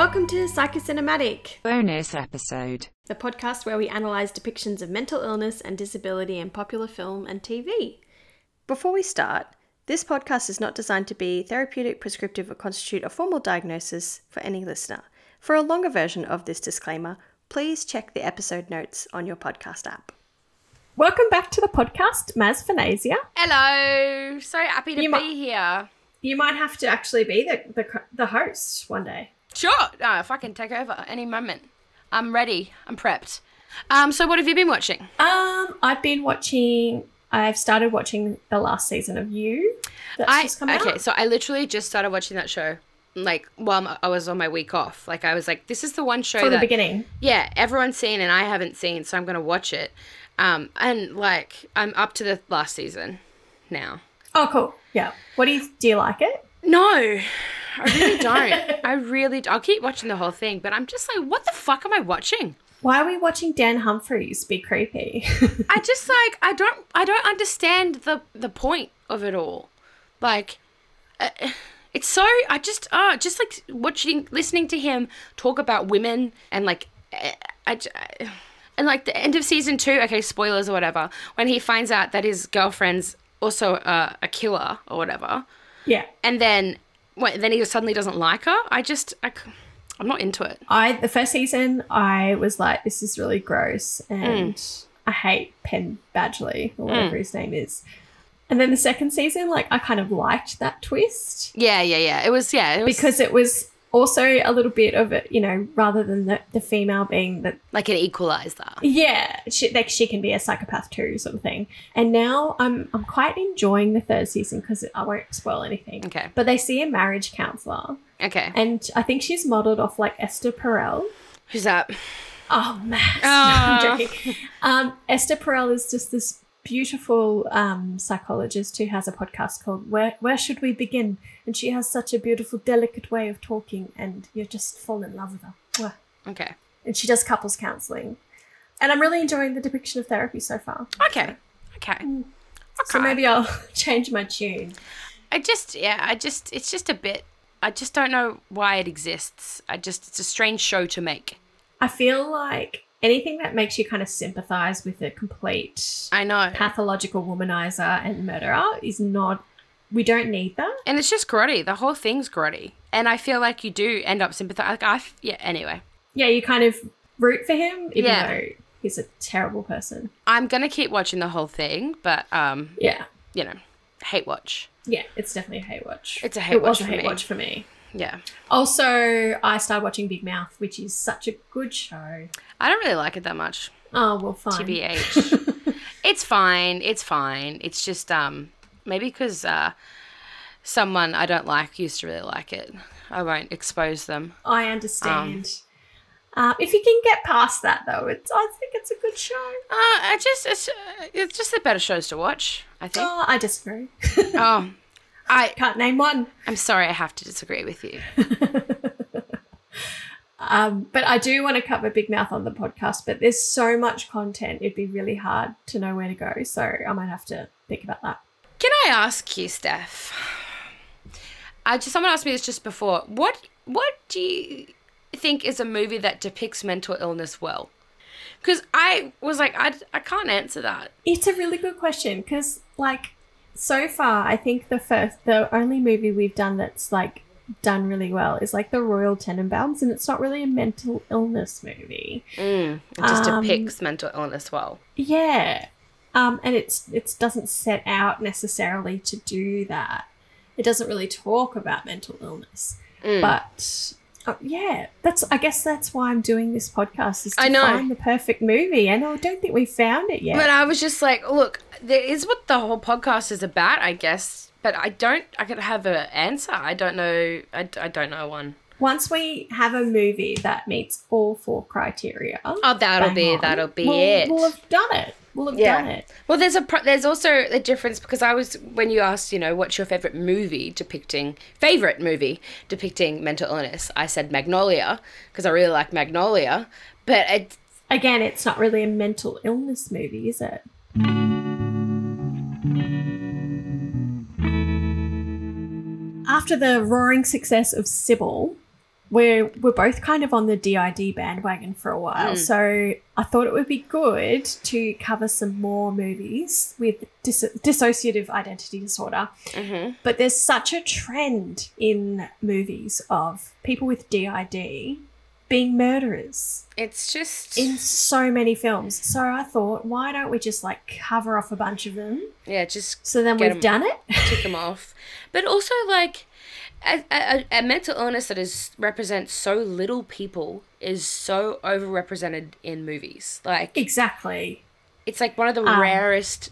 Welcome to Psychocinematic, Bonus episode. the podcast where we analyse depictions of mental illness and disability in popular film and TV. Before we start, this podcast is not designed to be therapeutic, prescriptive, or constitute a formal diagnosis for any listener. For a longer version of this disclaimer, please check the episode notes on your podcast app. Welcome back to the podcast, Maz Fanazia. Hello. So happy to You be mi- here. You might have to actually be the, the, the host one day. Sure. No, if I can take over any moment. I'm ready. I'm prepped. Um, so what have you been watching? Um, I've been watching. I've started watching the last season of You. That's I just come okay, out. so I literally just started watching that show. Like while I was on my week off. Like I was like, this is the one show From the that beginning. yeah, everyone's seen and I haven't seen, so I'm gonna watch it. Um, and like I'm up to the last season now. Oh, cool. Yeah. What do you do? You like it? No, I really don't. I really. I'll keep watching the whole thing, but I'm just like, what the fuck am I watching? Why are we watching Dan Humphreys be creepy? I just like I don't I don't understand the the point of it all. Like uh, it's so I just uh just like watching listening to him talk about women and like uh, I, j- and like the end of season 2 okay spoilers or whatever when he finds out that his girlfriend's also uh, a killer or whatever yeah. and then what then he suddenly doesn't like her? I just I, am not into it. I the first season I was like, this is really gross, and Mm. I hate Penn Badgley or whatever his name is. And then the second season, like I kind of liked that twist. Yeah yeah yeah. It was yeah it was because it was also a little bit of it, you know, rather than the, the female being the like an equalizer Yeah, she, like she can be a psychopath too, sort of thing. And now I'm I'm quite enjoying the third season because I won't spoil anything. okay But they see a marriage counselor, okay and I think she's modeled off like Esther Perel. who's that Oh man, Oh. I'm joking. Um, Esther Perel is just this beautiful um, psychologist who has a podcast called "Where Where Should We Begin?" And she has such a beautiful, delicate way of talking, and you just fall in love with her. Okay And she does couples counseling, and I'm really enjoying the depiction of therapy so far. Okay. Okay. So Okay. maybe I'll change my tune. I just yeah, I just it's just a bit I just don't know why it exists. I just it's a strange show to make. I feel like anything that makes you kind of sympathize with a complete I know. pathological womanizer and murderer is not. We don't need that. And it's just grotty. The whole thing's grotty. And I feel like you do end up sympathizing. Like I yeah, anyway. Yeah, you kind of root for him, even Yeah. though he's a terrible person. I'm going to keep watching the whole thing, but um, Yeah, you know, hate watch. yeah, it's definitely a hate watch. It's a hate it was a hate me. watch for me. Yeah. Also, I started watching Big Mouth, which is such a good show. I don't really like it that much. Oh well, fine. TBH. it's fine. It's fine. It's just um maybe because uh someone I don't like used to really like it. I won't expose them. I understand. Um, if you can get past that, though, it's I think it's a good show. Uh, I just it's uh, it's just the better shows to watch. I think. Oh, I disagree. Oh, I Can't name one. I'm sorry. I have to disagree with you. Um, but I do want to cover Big Mouth on the podcast, but there's so much content, it'd be really hard to know where to go. So I might have to think about that. Can I ask you, Steph? I just someone asked me this just before. What what do you think is a movie that depicts mental illness well? Because I was like, I, I can't answer that. It's a really good question because, like, so far, I think the first, the only movie we've done that's like done really well is like the Royal Tenenbaums, and it's not really a mental illness movie. Mm, it just Um, depicts mental illness well. Yeah. Um, and it's it doesn't set out necessarily to do that. It doesn't really talk about mental illness, Mm. but uh, yeah, that's I guess that's why I'm doing this podcast is to I know. find the perfect movie, and I don't think we found it yet. But I was just like, look, there is what the whole podcast is about, I guess. But I don't. I could have an answer. I don't know. I, I don't know one. Once we have a movie that meets all four criteria, Oh, that'll be on, that'll be we'll, it. We'll have done it. We'll have Yeah. done it. Well, there's a pro- there's also a difference because I was when you asked, you know, what's your favorite movie depicting favorite movie depicting mental illness? I said Magnolia because I really like Magnolia, but it, Again, it's not really a mental illness movie, is it? After the roaring success of Sybil, we're we're both kind of on the DID bandwagon for a while, so I thought it would be good to cover some more movies with dis- dissociative identity disorder. Mm-hmm. But there's such a trend in movies of people with DID being murderers It's just in so many films. So I thought, why don't we just like cover off a bunch of them? yeah, just So then we've 'em- done it. tick them off. But also, like, a, a, a mental illness that is represents so little people is so overrepresented in movies. Like, exactly. it's like one of the Um, rarest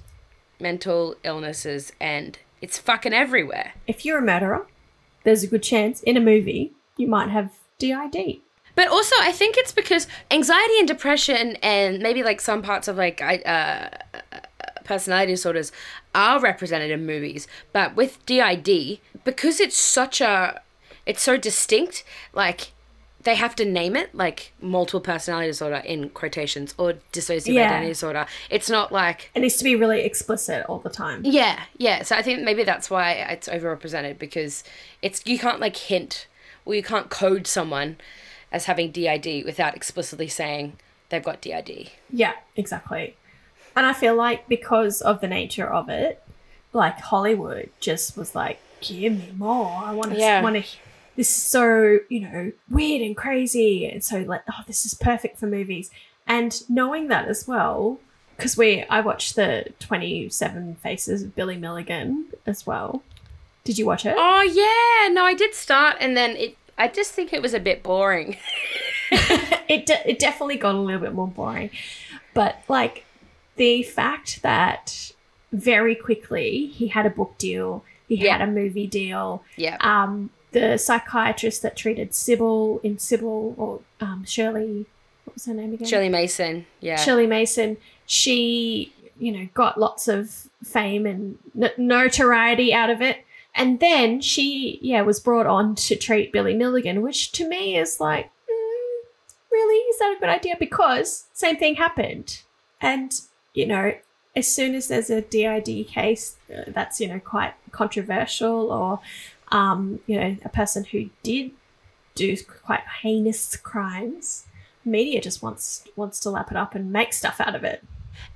mental illnesses, and it's fucking everywhere. If you're a murderer, there's a good chance in a movie you might have DID. But also, I think it's because anxiety and depression, and maybe like some parts of like I- uh, personality disorders, are represented in movies. But with DID, because it's such a, it's so distinct. Like they have to name it, like multiple personality disorder in quotations or dissociative Yeah. identity disorder. It's not like It needs to be really explicit all the time. yeah, yeah. So I think maybe that's why it's overrepresented because it's you can't like hint or you can't code someone as having DID without explicitly saying they've got DID. Yeah, exactly. And I feel like because of the nature of it, like Hollywood just was like, give me more. I want to, Yeah. want to. This is so you know weird and crazy, and so like, oh, this is perfect for movies. And knowing that as well, because we, I watched the Twenty Seven Faces of Billy Milligan as well. Did you watch it? Oh yeah, no, I did start and then it. I just think it was a bit boring. it de- it definitely got a little bit more boring, but like the fact that very quickly he had a book deal, he Yeah. had a movie deal. Yeah. Um, the psychiatrist that treated Sybil in Sybil or um, Shirley, what was her name again? Shirley Mason. Yeah. Shirley Mason. She, you know, got lots of fame and n- notoriety out of it. And then she, yeah, was brought on to treat Billy Milligan, which to me is like, mm, really? Is that a good idea? Because same thing happened. And, you know, as soon as there's a DID case uh, that's, you know, quite controversial or, um, you know, a person who did do quite heinous crimes, media just wants wants to lap it up and make stuff out of it.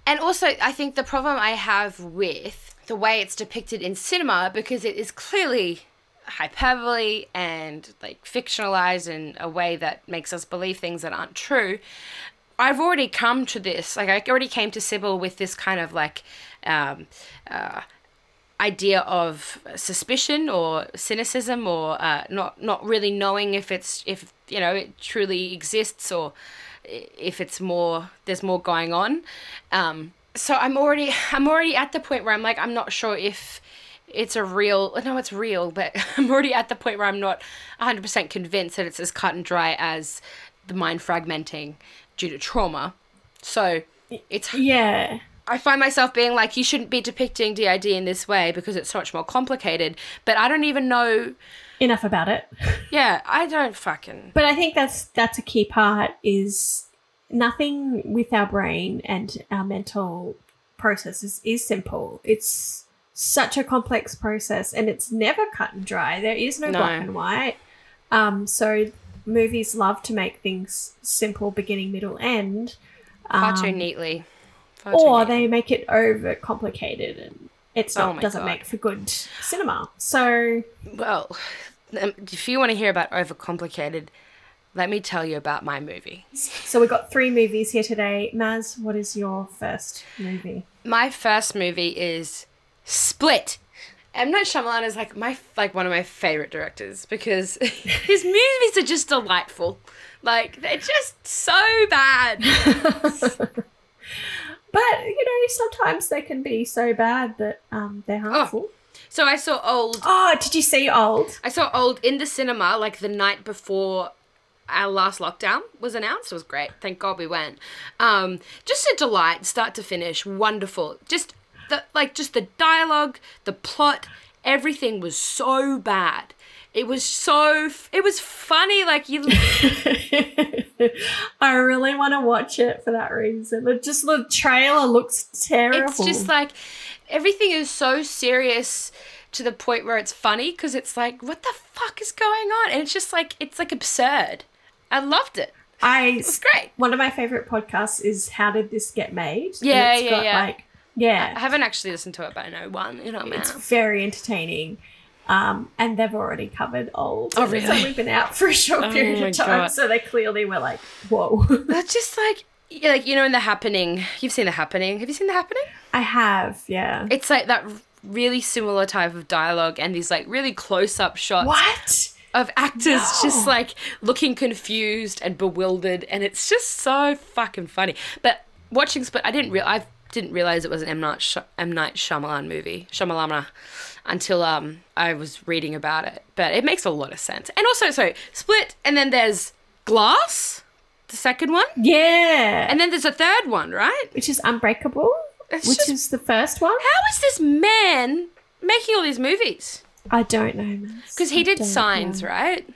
And also, I think the problem I have with the way it's depicted in cinema, because it is clearly hyperbole and like fictionalized in a way that makes us believe things that aren't true. I've already come to this, like, I already came to Sybil with this kind of like um, uh, idea of suspicion or cynicism or uh, not not really knowing if it's if you know it truly exists or if it's more there's more going on. Um, so i'm already i'm already at the point where i'm like i'm not sure if it's a real no it's real but i'm already at the point where i'm not 100% convinced that it's as cut and dry as the mind fragmenting due to trauma so it's Yeah. I find myself being like, you shouldn't be depicting DID in this way because it's so much more complicated. But I don't even know. Enough about it. Yeah, I don't fucking. But I think that's that's a key part is nothing with our brain and our mental processes is simple. It's such a complex process and it's never cut and dry. There is no, No. black and white. Um, so movies love to make things simple, beginning, middle, end. Far too Um, neatly. Far too or neatly. they make it over complicated and it's Oh not my doesn't God. make for good cinema. So Well, um, if you want to hear about overcomplicated, let me tell you about my movie. so we've got three movies here today. Maz, what is your first movie? My first movie is Split. M Night Shyamalan is like my like one of my favorite directors because his movies are just delightful. Like they're just so bad. But you know, sometimes they can be so bad that um, they're harmful. So I saw old Oh, did you see Old? I saw Old in the cinema like the night before our last lockdown was announced. It was great. Thank God we went. Um, just a delight, start to finish. Wonderful. Just the like just the dialogue, the plot, everything was so bad. It was so f- it was funny like you I really want to watch it for that reason. It just the trailer looks terrible. it's just like everything is so serious to the point where it's funny because it's like, what the fuck is going on? And it's just like it's like absurd. I loved it. I It's great. one of my favorite podcasts is How Did This Get Made? And Yeah, it's yeah, got, yeah. Like, yeah, I haven't actually listened to it, but I know one. You know, man. it's very entertaining. Um, and they've already covered old. Oh, and It's really? only been out for a short Oh period of time, God. so they clearly were like, "Whoa." That's just like, like you know, in the happening. You've seen the happening. Have you seen the happening? I have, yeah. It's like that really similar type of dialogue and these like really close up shots What? of actors No. just like looking confused and bewildered, and it's just so fucking funny. But watching Split, I didn't real I didn't realize it was an M Night Sh- M Night Shyamalan movie, Shyamalama, until um I was reading about it. But it makes a lot of sense. And also, so Split, and then there's Glass, the second one, Yeah. and then there's a third one, right? which is Unbreakable, It's which just- is the first one. How is this man making all these movies? I don't know, man. Because he did Signs, right?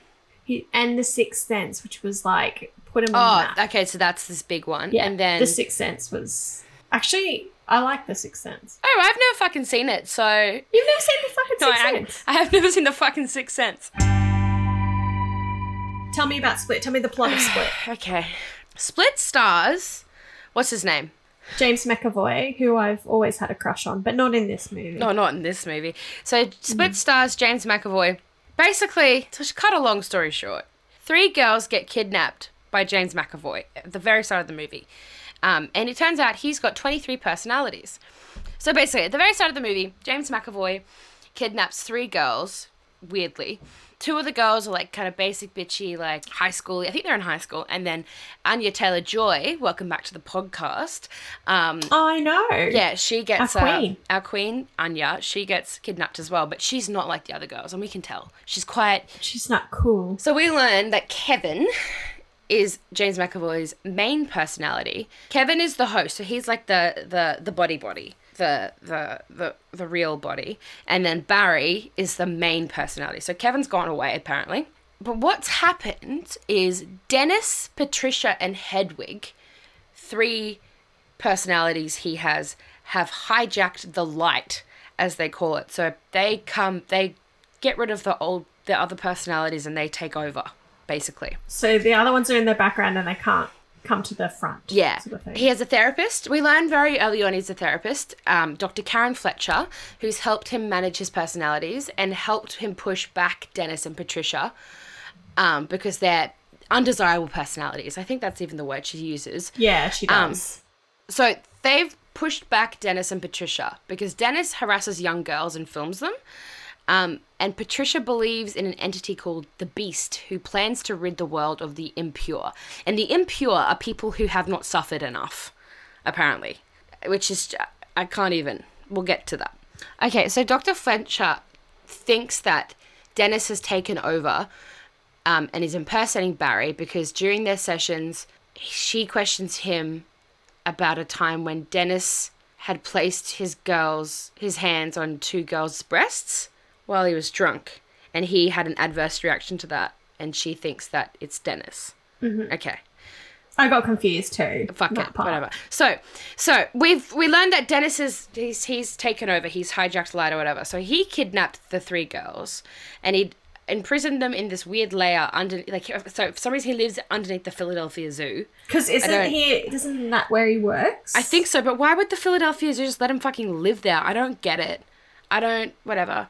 He, and The Sixth Sense, which was like put him on Oh, okay, so that's this big one. Yeah, and then The Sixth Sense was actually I like The Sixth Sense. Oh, I've never fucking seen it, so You've never seen the fucking no, Sixth I, Sense? I have never seen the fucking Sixth Sense. Tell me about Split. Tell me the plot of Split. Okay, Split stars. What's his name? James McAvoy, who I've always had a crush on, but not in this movie. No, not in this movie. So Split hmm. stars James McAvoy. Basically, to cut a long story short, three girls get kidnapped by James McAvoy at the very start of the movie, um, and it turns out he's got twenty three personalities. So basically, at the very start of the movie, James McAvoy kidnaps three girls, weirdly. Two of the girls are like kind of basic bitchy, like high school. I think they're in high school. And then Anya Taylor Joy, welcome back to the podcast. Um, I know. yeah, she gets Our uh, queen. our queen Anya. She gets kidnapped as well, but she's not like the other girls, and we can tell she's quite. She's not cool. So we learn that Kevin is James McAvoy's main personality. Kevin is the host, so he's like the the the body body, the the the the real body, and then Barry is the main personality. So Kevin's gone away apparently. But what's happened is Dennis, Patricia, and Hedwig, three personalities he has, have hijacked the light, as they call it. So they come, they get rid of the old, the other personalities, and they take over, basically. So the other ones are in the background and they can't come to the front. Yeah. Sort of. He has a therapist. We learn very early on he's a therapist, um, Dr. Karen Fletcher, who's helped him manage his personalities and helped him push back Dennis and Patricia um, because they're undesirable personalities. I think that's even the word she uses. yeah, she Um, does. So they've pushed back Dennis and Patricia because Dennis harasses young girls and films them. Um, and Patricia believes in an entity called the Beast who plans to rid the world of the impure. And the impure are people who have not suffered enough, apparently. Which is, I can't even, we'll get to that. Okay, so Dr. Fletcher thinks that Dennis has taken over um, and is impersonating Barry because during their sessions, she questions him about a time when Dennis had placed his girls his hands on two girls' breasts while he was drunk, and he had an adverse reaction to that, and she thinks that it's Dennis. Mm-hmm. Okay, I got confused too. fuck it, part. whatever. So, so we've we learned that Dennis is he's he's taken over, he's hijacked light or whatever. So he kidnapped the three girls, and he imprisoned them in this weird layer under like so for some reason he lives underneath the Philadelphia Zoo. Because isn't he? Isn't that where he works? I think so, but why would the Philadelphia Zoo just let him fucking live there? I don't get it. I don't. Whatever.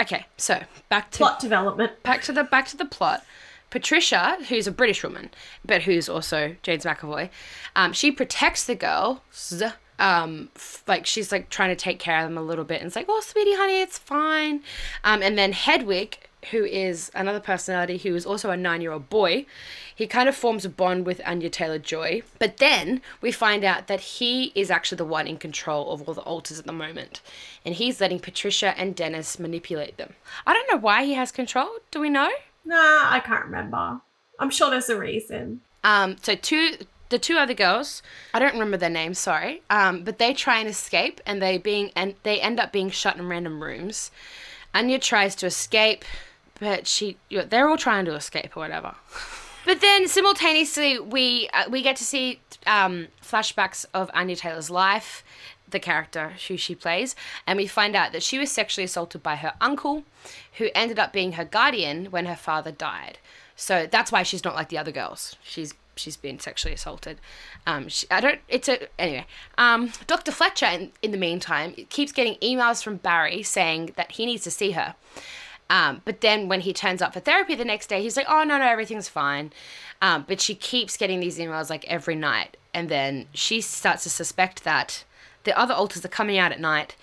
Okay, so back to plot development. back to the back to the plot. Patricia, who's a British woman, but who's also James McAvoy, um, she protects the girls. Um, f- like she's like trying to take care of them a little bit, and it's like, "Oh, sweetie, honey, it's fine." Um, and then Hedwig, who is another personality who is also a nine-year-old boy, he kind of forms a bond with Anya Taylor Joy. But then we find out that he is actually the one in control of all the alters at the moment, and he's letting Patricia and Dennis manipulate them. I don't know why he has control. Do we know? Nah, I can't remember. I'm sure there's a reason. Um, so two, the two other girls, I don't remember their names, sorry. Um, but they try and escape, and they being and they end up being shut in random rooms. Anya tries to escape, but she, you know, they're all trying to escape or whatever. But then simultaneously, we uh, we get to see um, flashbacks of Anya Taylor's life, the character who she plays, and we find out that she was sexually assaulted by her uncle, who ended up being her guardian when her father died. So that's why she's not like the other girls. She's she's been sexually assaulted. Um, she, I don't. It's a anyway. Um, Dr. Fletcher, in, in the meantime, keeps getting emails from Barry saying that he needs to see her. Um, but then when he turns up for therapy the next day, he's like, "Oh no, no, everything's fine." Um, but she keeps getting these emails like every night, and then she starts to suspect that the other alters are coming out at night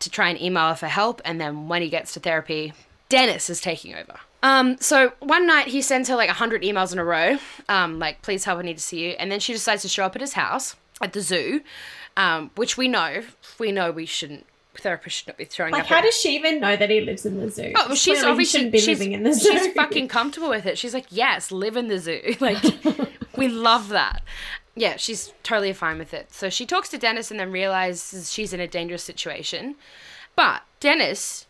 to try and email her for help. And then when he gets to therapy, Dennis is taking over. Um, so one night he sends her like a hundred emails in a row, um, like please help, I need to see you, and then she decides to show up at his house at the zoo, um, which we know we know we shouldn't therapists should not be throwing Like, up. how at- does she even know that he lives in the zoo? Oh, well, she's Clearly obviously shouldn't be she's, living in the zoo. she's fucking comfortable with it. She's like, yes, live in the zoo. Like, we love that. Yeah, she's totally fine with it. So she talks to Dennis and then realizes she's in a dangerous situation. But Dennis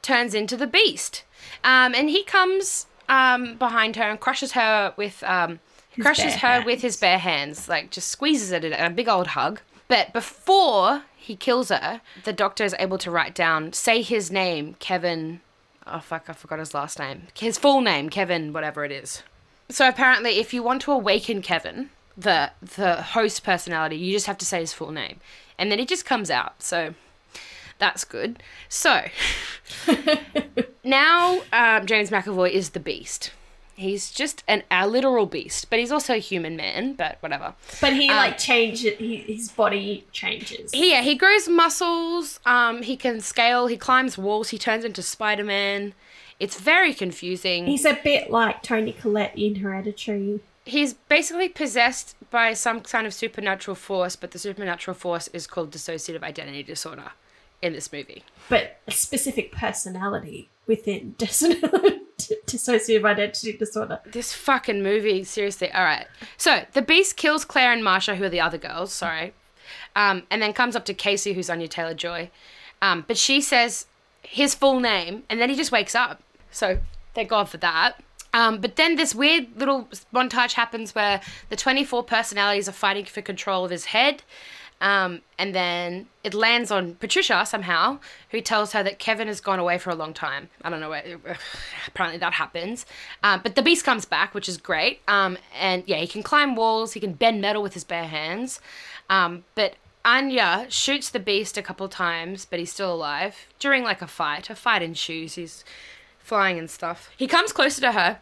turns into the beast, um, and he comes um, behind her and crushes her with um, crushes bare her with his bare hands, like just squeezes it in a big old hug. But before he kills her, the doctor is able to write down, say his name, Kevin. Oh fuck, I forgot his last name. His full name, Kevin, whatever it is. So apparently, if you want to awaken Kevin, the the host personality, you just have to say his full name, and then he just comes out. So that's good. So now um, James McAvoy is the Beast. He's just an a literal beast, but he's also a human man. But whatever. but he like changes. He, his body changes. He, yeah, he grows muscles. Um, he can scale. He climbs walls. He turns into Spider Man. It's very confusing. He's a bit like Toni Collette in Hereditary. he's basically possessed by some kind of supernatural force, but the supernatural force is called dissociative identity disorder in this movie. but a specific personality within dis- dissociative identity disorder. This fucking movie, seriously. All right. So the beast kills Claire and Marsha, who are the other girls. Sorry, um, and then comes up to Casey, who's Anya Taylor Joy. Um, but she says his full name, and then he just wakes up. So thank God for that. Um, but then this weird little montage happens where the 24 personalities are fighting for control of his head. Um, and then it lands on Patricia somehow, who tells her that Kevin has gone away for a long time. I don't know where. Apparently that happens. Um, but the beast comes back, which is great. Um, and yeah, he can climb walls. He can bend metal with his bare hands. Um, but Anya shoots the beast a couple times, but he's still alive during like a fight. A fight ensues. He's flying and stuff. He comes closer to her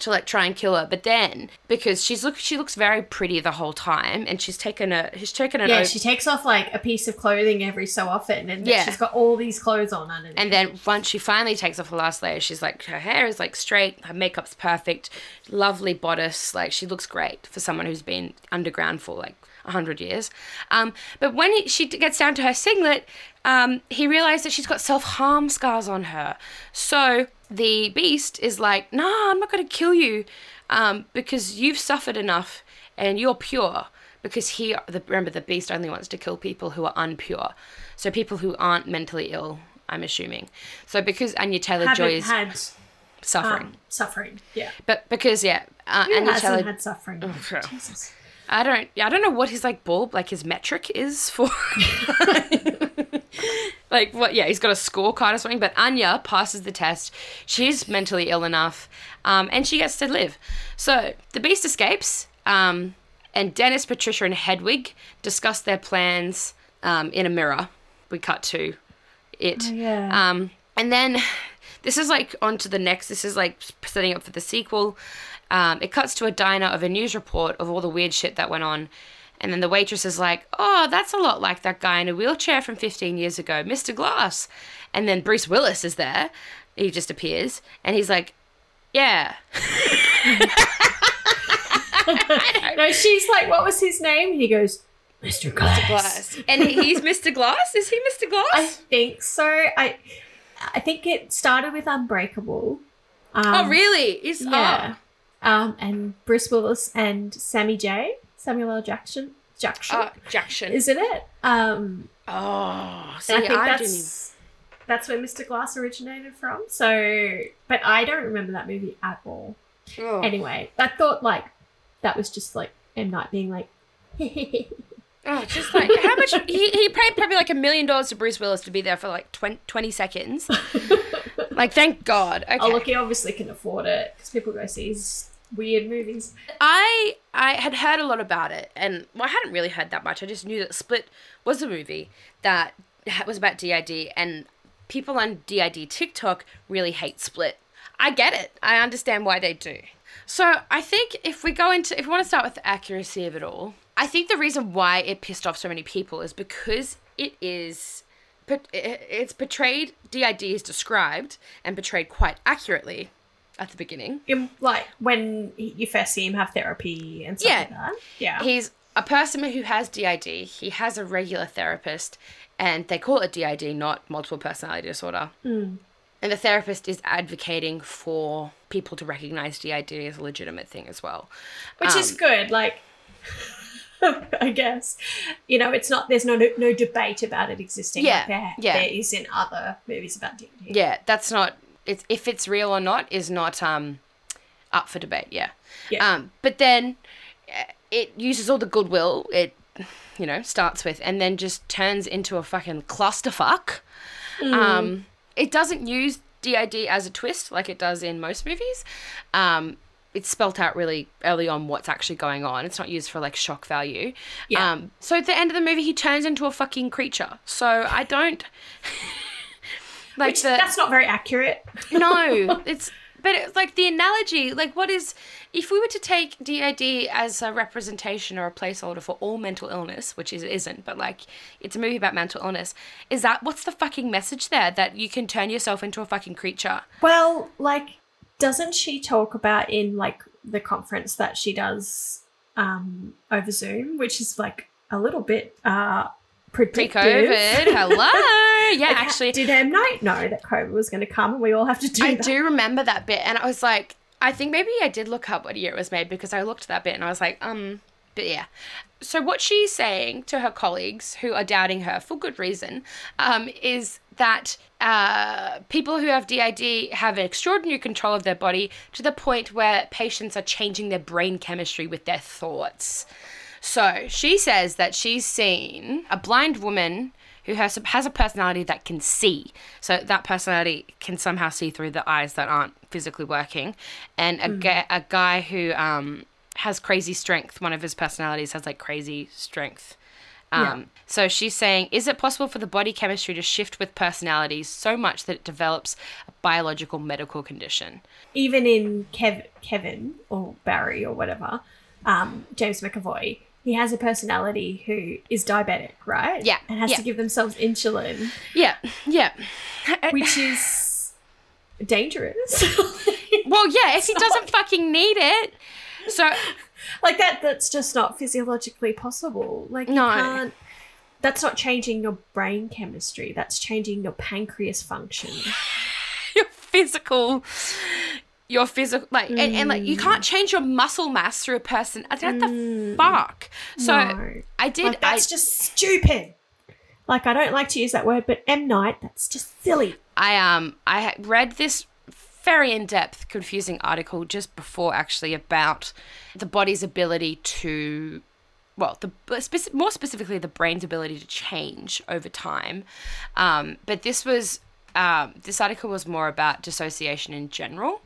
to like try and kill her, but then because she's look she looks very pretty the whole time, and she's taken a she's taken an Yeah, she takes off like a piece of clothing every so often, and Yeah. she's got all these clothes on underneath. And then once she finally takes off her last layer, she's like, her hair is like straight, her makeup's perfect, lovely bodice. Like she looks great for someone who's been underground for like a hundred years. Um, but when he, she gets down to her singlet, um, he realized that she's got self harm scars on her. So the beast is like, nah, I'm not going to kill you um, because you've suffered enough and you're pure. Because he, the, remember, the beast only wants to kill people who are unpure. So people who aren't mentally ill, I'm assuming. So because Anya Taylor haven't Joy is had suffering, um, suffering. Yeah, but because yeah, uh, who Anya hasn't Taylor, had suffering? Okay. Jesus. I don't, I don't know what his like bulb, like his metric is for. like what? Yeah, he's got a scorecard or something. But Anya passes the test. She's mentally ill enough, um, and she gets to live. So the beast escapes. Um, and Dennis, Patricia, and Hedwig discuss their plans um, in a mirror. We cut to it. yeah. Um, and then this is like on to the next. This is like setting up for the sequel. Um, it cuts to a diner of a news report of all the weird shit that went on. And then the waitress is like, oh, that's a lot like that guy in a wheelchair from 15 years ago, Mr. Glass. And then Bruce Willis is there. He just appears. And he's like, yeah. no, she's like, what was his name? And he goes, Mr. Glass. Glass. And he's Mr. Glass? Is he Mr. Glass? I think so. I I think it started with Unbreakable. Um, oh, really? Is, Yeah. Um, and Bruce Willis and Sammy J. Samuel L. Jackson. Jackson. Oh, uh, Jackson. Isn't it? Um, oh, see, I think I didn't that's that's where Mr. Glass originated from. So, but I don't remember that movie at all. Oh. Anyway, I thought like that was just like M Night being like, Oh, just like how much he, he paid probably like a million dollars to Bruce Willis to be there for like 20, 20 seconds. like, thank God. Okay. Oh, look, he obviously can afford it because people go see his weird movies. I I had heard a lot about it, and well, I hadn't really heard that much. I just knew that Split was a movie that was about DID, and people on DID TikTok really hate Split. I get it. I understand why they do. So I think if we go into if we want to start with the accuracy of it all, I think the reason why it pissed off so many people is because it is. It's portrayed, DID is described and portrayed quite accurately at the beginning. In, like when you first see him have therapy and stuff Yeah. like that. Yeah. He's a person who has DID. He has a regular therapist, and they call it DID, not multiple personality disorder. Hmm. And the therapist is advocating for people to recognize DID as a legitimate thing as well. Which is Um, good. Like, I guess you know, it's not. There's no no debate about it existing. Yeah, like there, yeah. there is in other movies about DID. Yeah, that's not. It's if it's real or not is not um up for debate. Yeah. Yeah. Um, but then uh, it uses all the goodwill it you know starts with, and then just turns into a fucking clusterfuck. Um, it doesn't use DID as a twist like it does in most movies. Um, it's spelt out really early on what's actually going on. It's not used for like shock value. Yeah. Um, so at the end of the movie, he turns into a fucking creature. So I don't like Which the that's not very accurate. no, it's but it's like the analogy, like what is if we were to take DID as a representation or a placeholder for all mental illness, which is it isn't, but like it's a movie about mental illness, is that what's the fucking message there that you can turn yourself into a fucking creature? Well, like, doesn't she talk about in like the conference that she does um over Zoom, which is like a little bit uh predictive. Pre-COVID, hello, yeah, Like, actually, did M Night know that COVID was going to come and we all have to do I that? do remember that bit, and I was like, I think maybe I did look up what year it was made because I looked at that bit and I was like, um, but yeah. So what she's saying to her colleagues who are doubting her for good reason, um, is that uh, people who have DID have extraordinary control of their body to the point where patients are changing their brain chemistry with their thoughts. So she says that she's seen a blind woman who has has a personality that can see. So that personality can somehow see through the eyes that aren't physically working, and a, ga- a guy who um, has crazy strength. One of his personalities has like crazy strength. Um, Yeah. So she's saying, is it possible for the body chemistry to shift with personalities so much that it develops a biological medical condition? Even in Kev- Kevin or Barry or whatever, um, James McAvoy, he has a personality who is diabetic, right? Yeah, And has yeah. to give themselves insulin, Yeah, yeah. which is dangerous. Well, yeah, if he doesn't fucking need it. So like that that's just not physiologically possible like you No. can't that's not changing your brain chemistry that's changing your pancreas function your physical your physical like and, and like you can't change your muscle mass through a person. I think what the fuck? So No. i did like that's I, just stupid. Like i don't like to use that word but m. Night that's just silly. I um i read this very in-depth confusing article just before actually about the body's ability to well, the more specifically the brain's ability to change over time. Um, but this was um, this article was more about dissociation in general.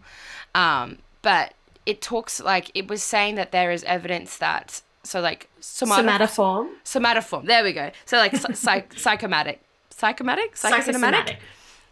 Um, but it talks like it was saying that there is evidence that so like somatic somatoform somatoform. There we go. So like psych- psychomatic, psychomatic, psychosomatic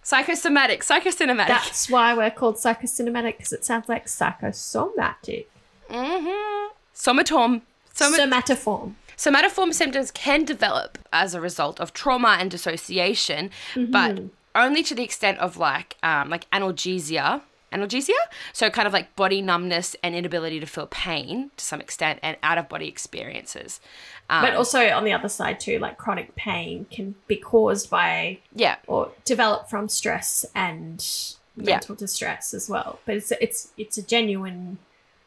psychosomatic, psychocinematic. that's why we're called psychocinematic because it sounds like psychosomatic mm-hmm. Somatorm. Soma- somatoform Somatoform symptoms can develop as a result of trauma and dissociation, but only to the extent of like um, like analgesia. Analgesia, so kind of like body numbness and inability to feel pain to some extent, and out of body experiences. Um, but also on the other side too like chronic pain can be caused by yeah, or develop from stress and Yeah. mental distress as well. But it's it's it's a genuine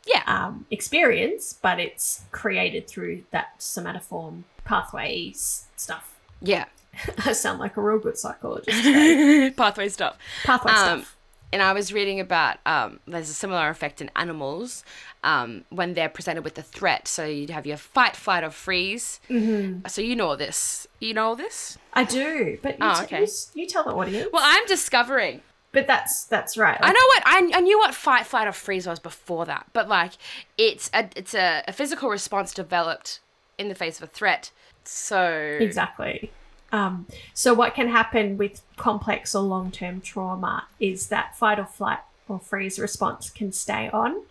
yeah, um, experience, but it's created through that somatoform pathways stuff. yeah. I sound like a real good psychologist. today. Pathway stuff. Pathway Um, stuff. and I was reading about um, there's a similar effect in animals um, when they're presented with a threat. So you'd have your fight, flight, or freeze. Mm-hmm. So you know this. You know this. I do, but you, Oh, t- okay. you, you tell the audience. Well, I'm discovering. but that's that's right. I know what I, I knew what fight, flight, or freeze was before that, but like it's a it's a, a physical response developed in the face of a threat. So Exactly. Um, so what can happen with complex or long-term trauma is that fight or flight or freeze response can stay on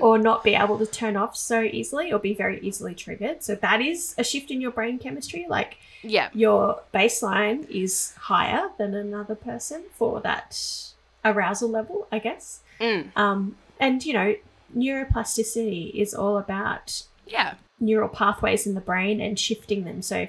or not be able to turn off so easily or be very easily triggered. So that is a shift in your brain chemistry. Like yeah, your baseline is higher than another person for that arousal level, I guess. Mm. Um, and you know, neuroplasticity is all about yeah, neural pathways in the brain and shifting them. So,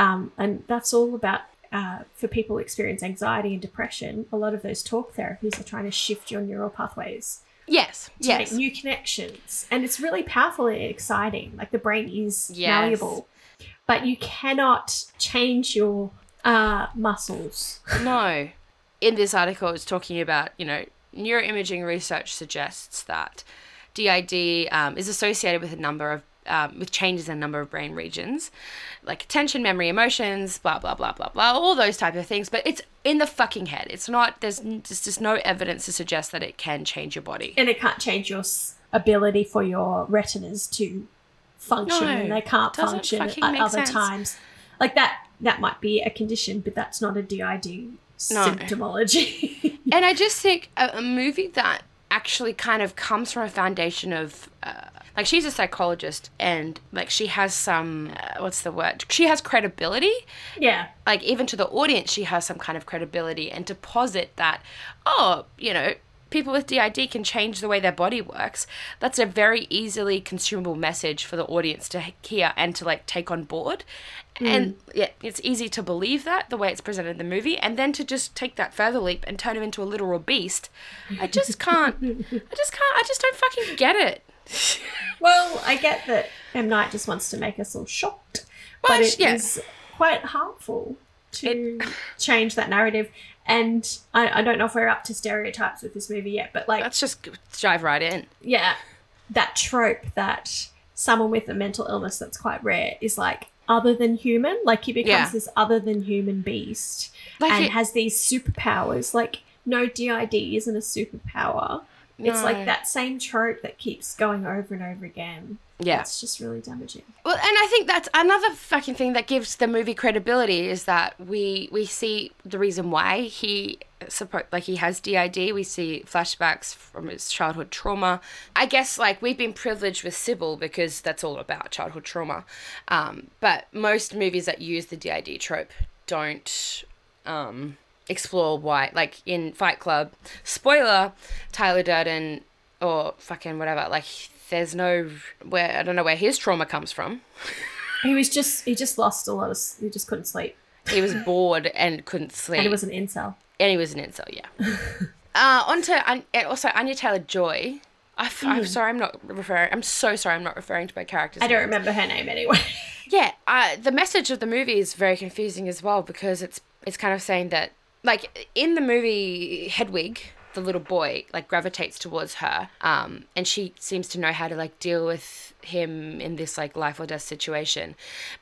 um, and that's all about uh, for people who experience anxiety and depression. A lot of those talk therapies are trying to shift your neural pathways yes, to yes, make new connections, and it's really powerful and exciting. Like the brain is Yes. malleable, but you cannot change your uh, muscles. no. In this article, it's talking about you know neuroimaging research suggests that DID um, is associated with a number of um, with changes in a number of brain regions, like attention, memory, emotions, blah blah blah blah blah, all those type of things. But it's in the fucking head. It's not. There's, there's just no evidence to suggest that it can change your body. and it can't change your ability for your retinas to function No, and they can't function at other sense. times like that that might be a condition but that's not a did No. symptomology and I just think a, a movie that actually kind of comes from a foundation of uh, like she's a psychologist and like she has some uh, what's the word? She has credibility. Yeah. Like even to the audience she has some kind of credibility and to posit that oh you know people with DID can change the way their body works. That's a very easily consumable message for the audience to hear and to like take on board. And yeah it's easy to believe that the way it's presented in the movie and then to just take that further leap and turn him into a literal beast. I just can't i just can't i just don't fucking get it well i get that m night just wants to make us all shocked Well, but it is yeah. quite harmful to change that narrative and I, I don't know if we're up to stereotypes with this movie yet but like let's just dive right in yeah, that trope that someone with a mental illness that's quite rare is like other than human. Like he becomes Yeah. this other than human beast Like and it- has these superpowers. Like no DID isn't a superpower. It's like that same trope that keeps going over and over again. yeah It's just really damaging. Well, and I think that's another fucking thing that gives the movie credibility is that we we see the reason why he support like he has DID. We see flashbacks from his childhood trauma. I guess like we've been privileged with Sybil because that's all about childhood trauma. Um, but most movies that use the DID trope don't um, explore why. Like in Fight Club, spoiler, Tyler Durden or fucking whatever. Like there's no where I don't know where his trauma comes from. He was just he just lost a lot of he just couldn't sleep. He was bored and couldn't sleep. And he was an incel. and he was an incel, yeah. uh, on to An- and also Anya Taylor Joy. I'm sorry, I'm not referring. I'm so sorry, I'm not referring to my characters. I don't names. remember her name anyway. Yeah, uh, the message of the movie is very confusing as well because it's it's kind of saying that like in the movie Hedwig, the little boy like gravitates towards her, um, and she seems to know how to like deal with him in this like life or death situation,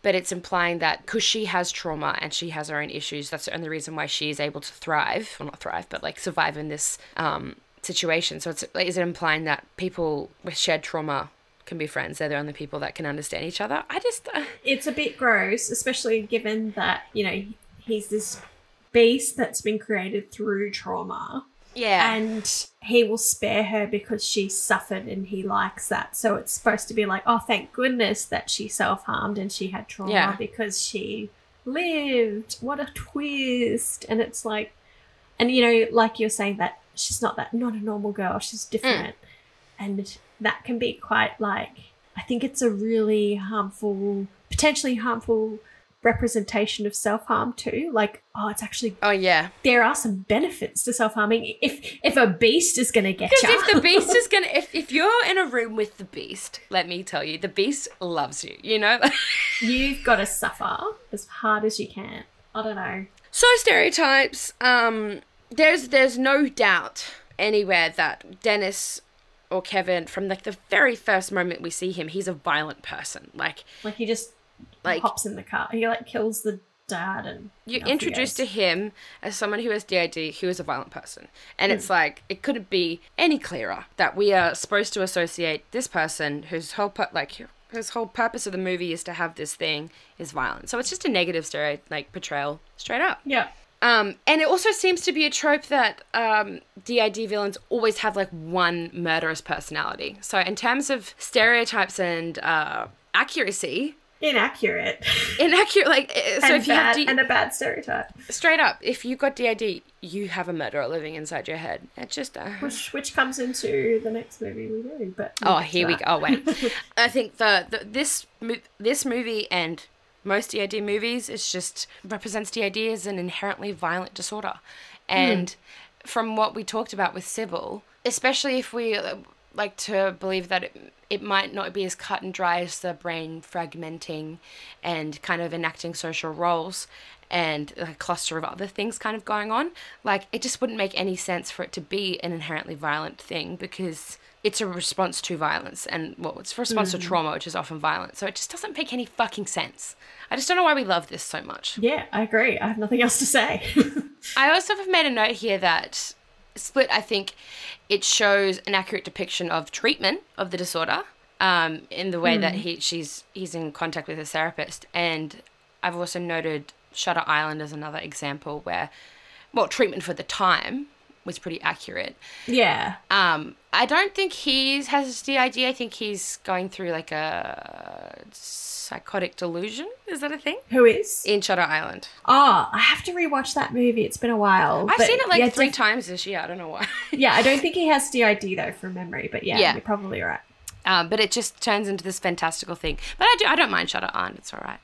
but it's implying that because she has trauma and she has her own issues, that's the only reason why she is able to thrive, well not thrive, but like survive in this um, situation. So it's is it implying that people with shared trauma can be friends? They're the only people that can understand each other. I just. Uh, it's a bit gross, especially given that, you know, he's this beast that's been created through trauma. Yeah. And he will spare her because she suffered and he likes that. So it's supposed to be like, oh, thank goodness that she self harmed and she had trauma Yeah. because she lived. What a twist. And it's like, and you know, like you're saying that she's not that, not a normal girl, she's mm. different. And that can be quite like, I think it's a really harmful, potentially harmful representation of self harm too. Like, oh, it's actually oh yeah. there are some benefits to self harming. If if a beast is going to get you, if the beast is gonna, if, if you're in a room with the beast, let me tell you, the beast loves you. You know. you've got to suffer as hard as you can. I don't know. so stereotypes. Um, there's there's no doubt anywhere that Dennis or Kevin from like the very first moment we see him, he's a violent person. Like Like he just Like- hops in the car. He like kills the dad and you're introduced to him as someone who has DID, who is a violent person. And it's like it couldn't be any clearer that we are supposed to associate this person whose whole pu- like whose whole purpose of the movie is to have this thing is violent. So it's just a negative stereo like portrayal straight up. Yeah. Um, and it also seems to be a trope that um, DID villains always have like one murderous personality. So in terms of stereotypes and uh, accuracy, Inaccurate. inaccurate. Like uh, so, and if you have bad, D- and a bad stereotype. straight up, if you got DID, you have a murderer living inside your head. It just. Uh... Which which comes into the next movie we do, but Oh, here we go. Oh, wait. I think the, the this this movie and most DID movies is just represents DID as an inherently violent disorder, and from what we talked about with Sybil, especially if we like to believe that it, it might not be as cut and dry as the brain fragmenting and kind of enacting social roles and a cluster of other things kind of going on. Like, it just wouldn't make any sense for it to be an inherently violent thing because it's a response to violence and well, it's a response to mm. trauma, which is often violent. So it just doesn't make any fucking sense. I just don't know why we love this so much. Yeah, I agree. I have nothing else to say. I also have made a note here that Split, I think it shows an accurate depiction of treatment of the disorder um, in the way that he she's he's in contact with his therapist. And I've also noted Shutter Island as another example where, well, treatment for the time was pretty accurate. yeah. Um, I don't think he has DID. I think he's going through like a psychotic delusion. Is that a thing? Who is? In Shutter Island. Oh, I have to rewatch that movie. It's been a while. I've seen it like yeah, three def- times this year. I don't know why. Yeah, I don't think he has DID though from memory, but yeah, Yeah. you're probably right. Um, but it just turns into this fantastical thing. But I do, I don't mind Shutter Island. It's all right.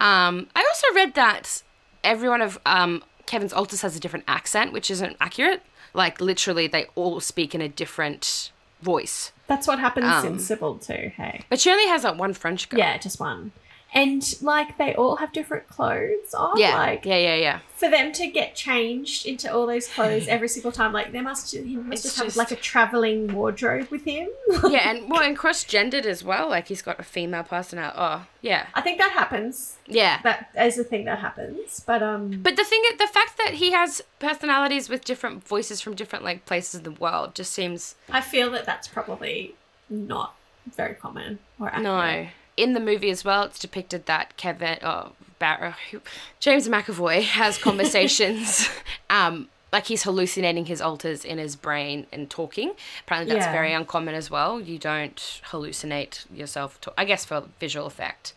Um, I also read that every one of um, Kevin's alters has a different accent, which isn't accurate. Like literally, they all speak in a different voice. That's what happens Um, in Sybil too. Hey. But she only has like one French girl. Yeah, just one. And like they all have different clothes on. Yeah. Like yeah. Yeah. Yeah. for them to get changed into all those clothes every single time, like they must he must just have like a traveling wardrobe with him. yeah, and well, and cross-gendered as well. Like he's got a female personality. Oh, yeah, I think that happens. yeah. That is a thing that happens. But um But the thing, the fact that he has personalities with different voices from different like places in the world just seems I feel that that's probably not very common or accurate. no. In the movie as well, it's depicted that Kevin, oh, Bar- who- James McAvoy has conversations. um, like he's hallucinating his alters in his brain and talking. Apparently, that's Yeah. very uncommon as well. You don't hallucinate yourself. To- I guess for visual effect,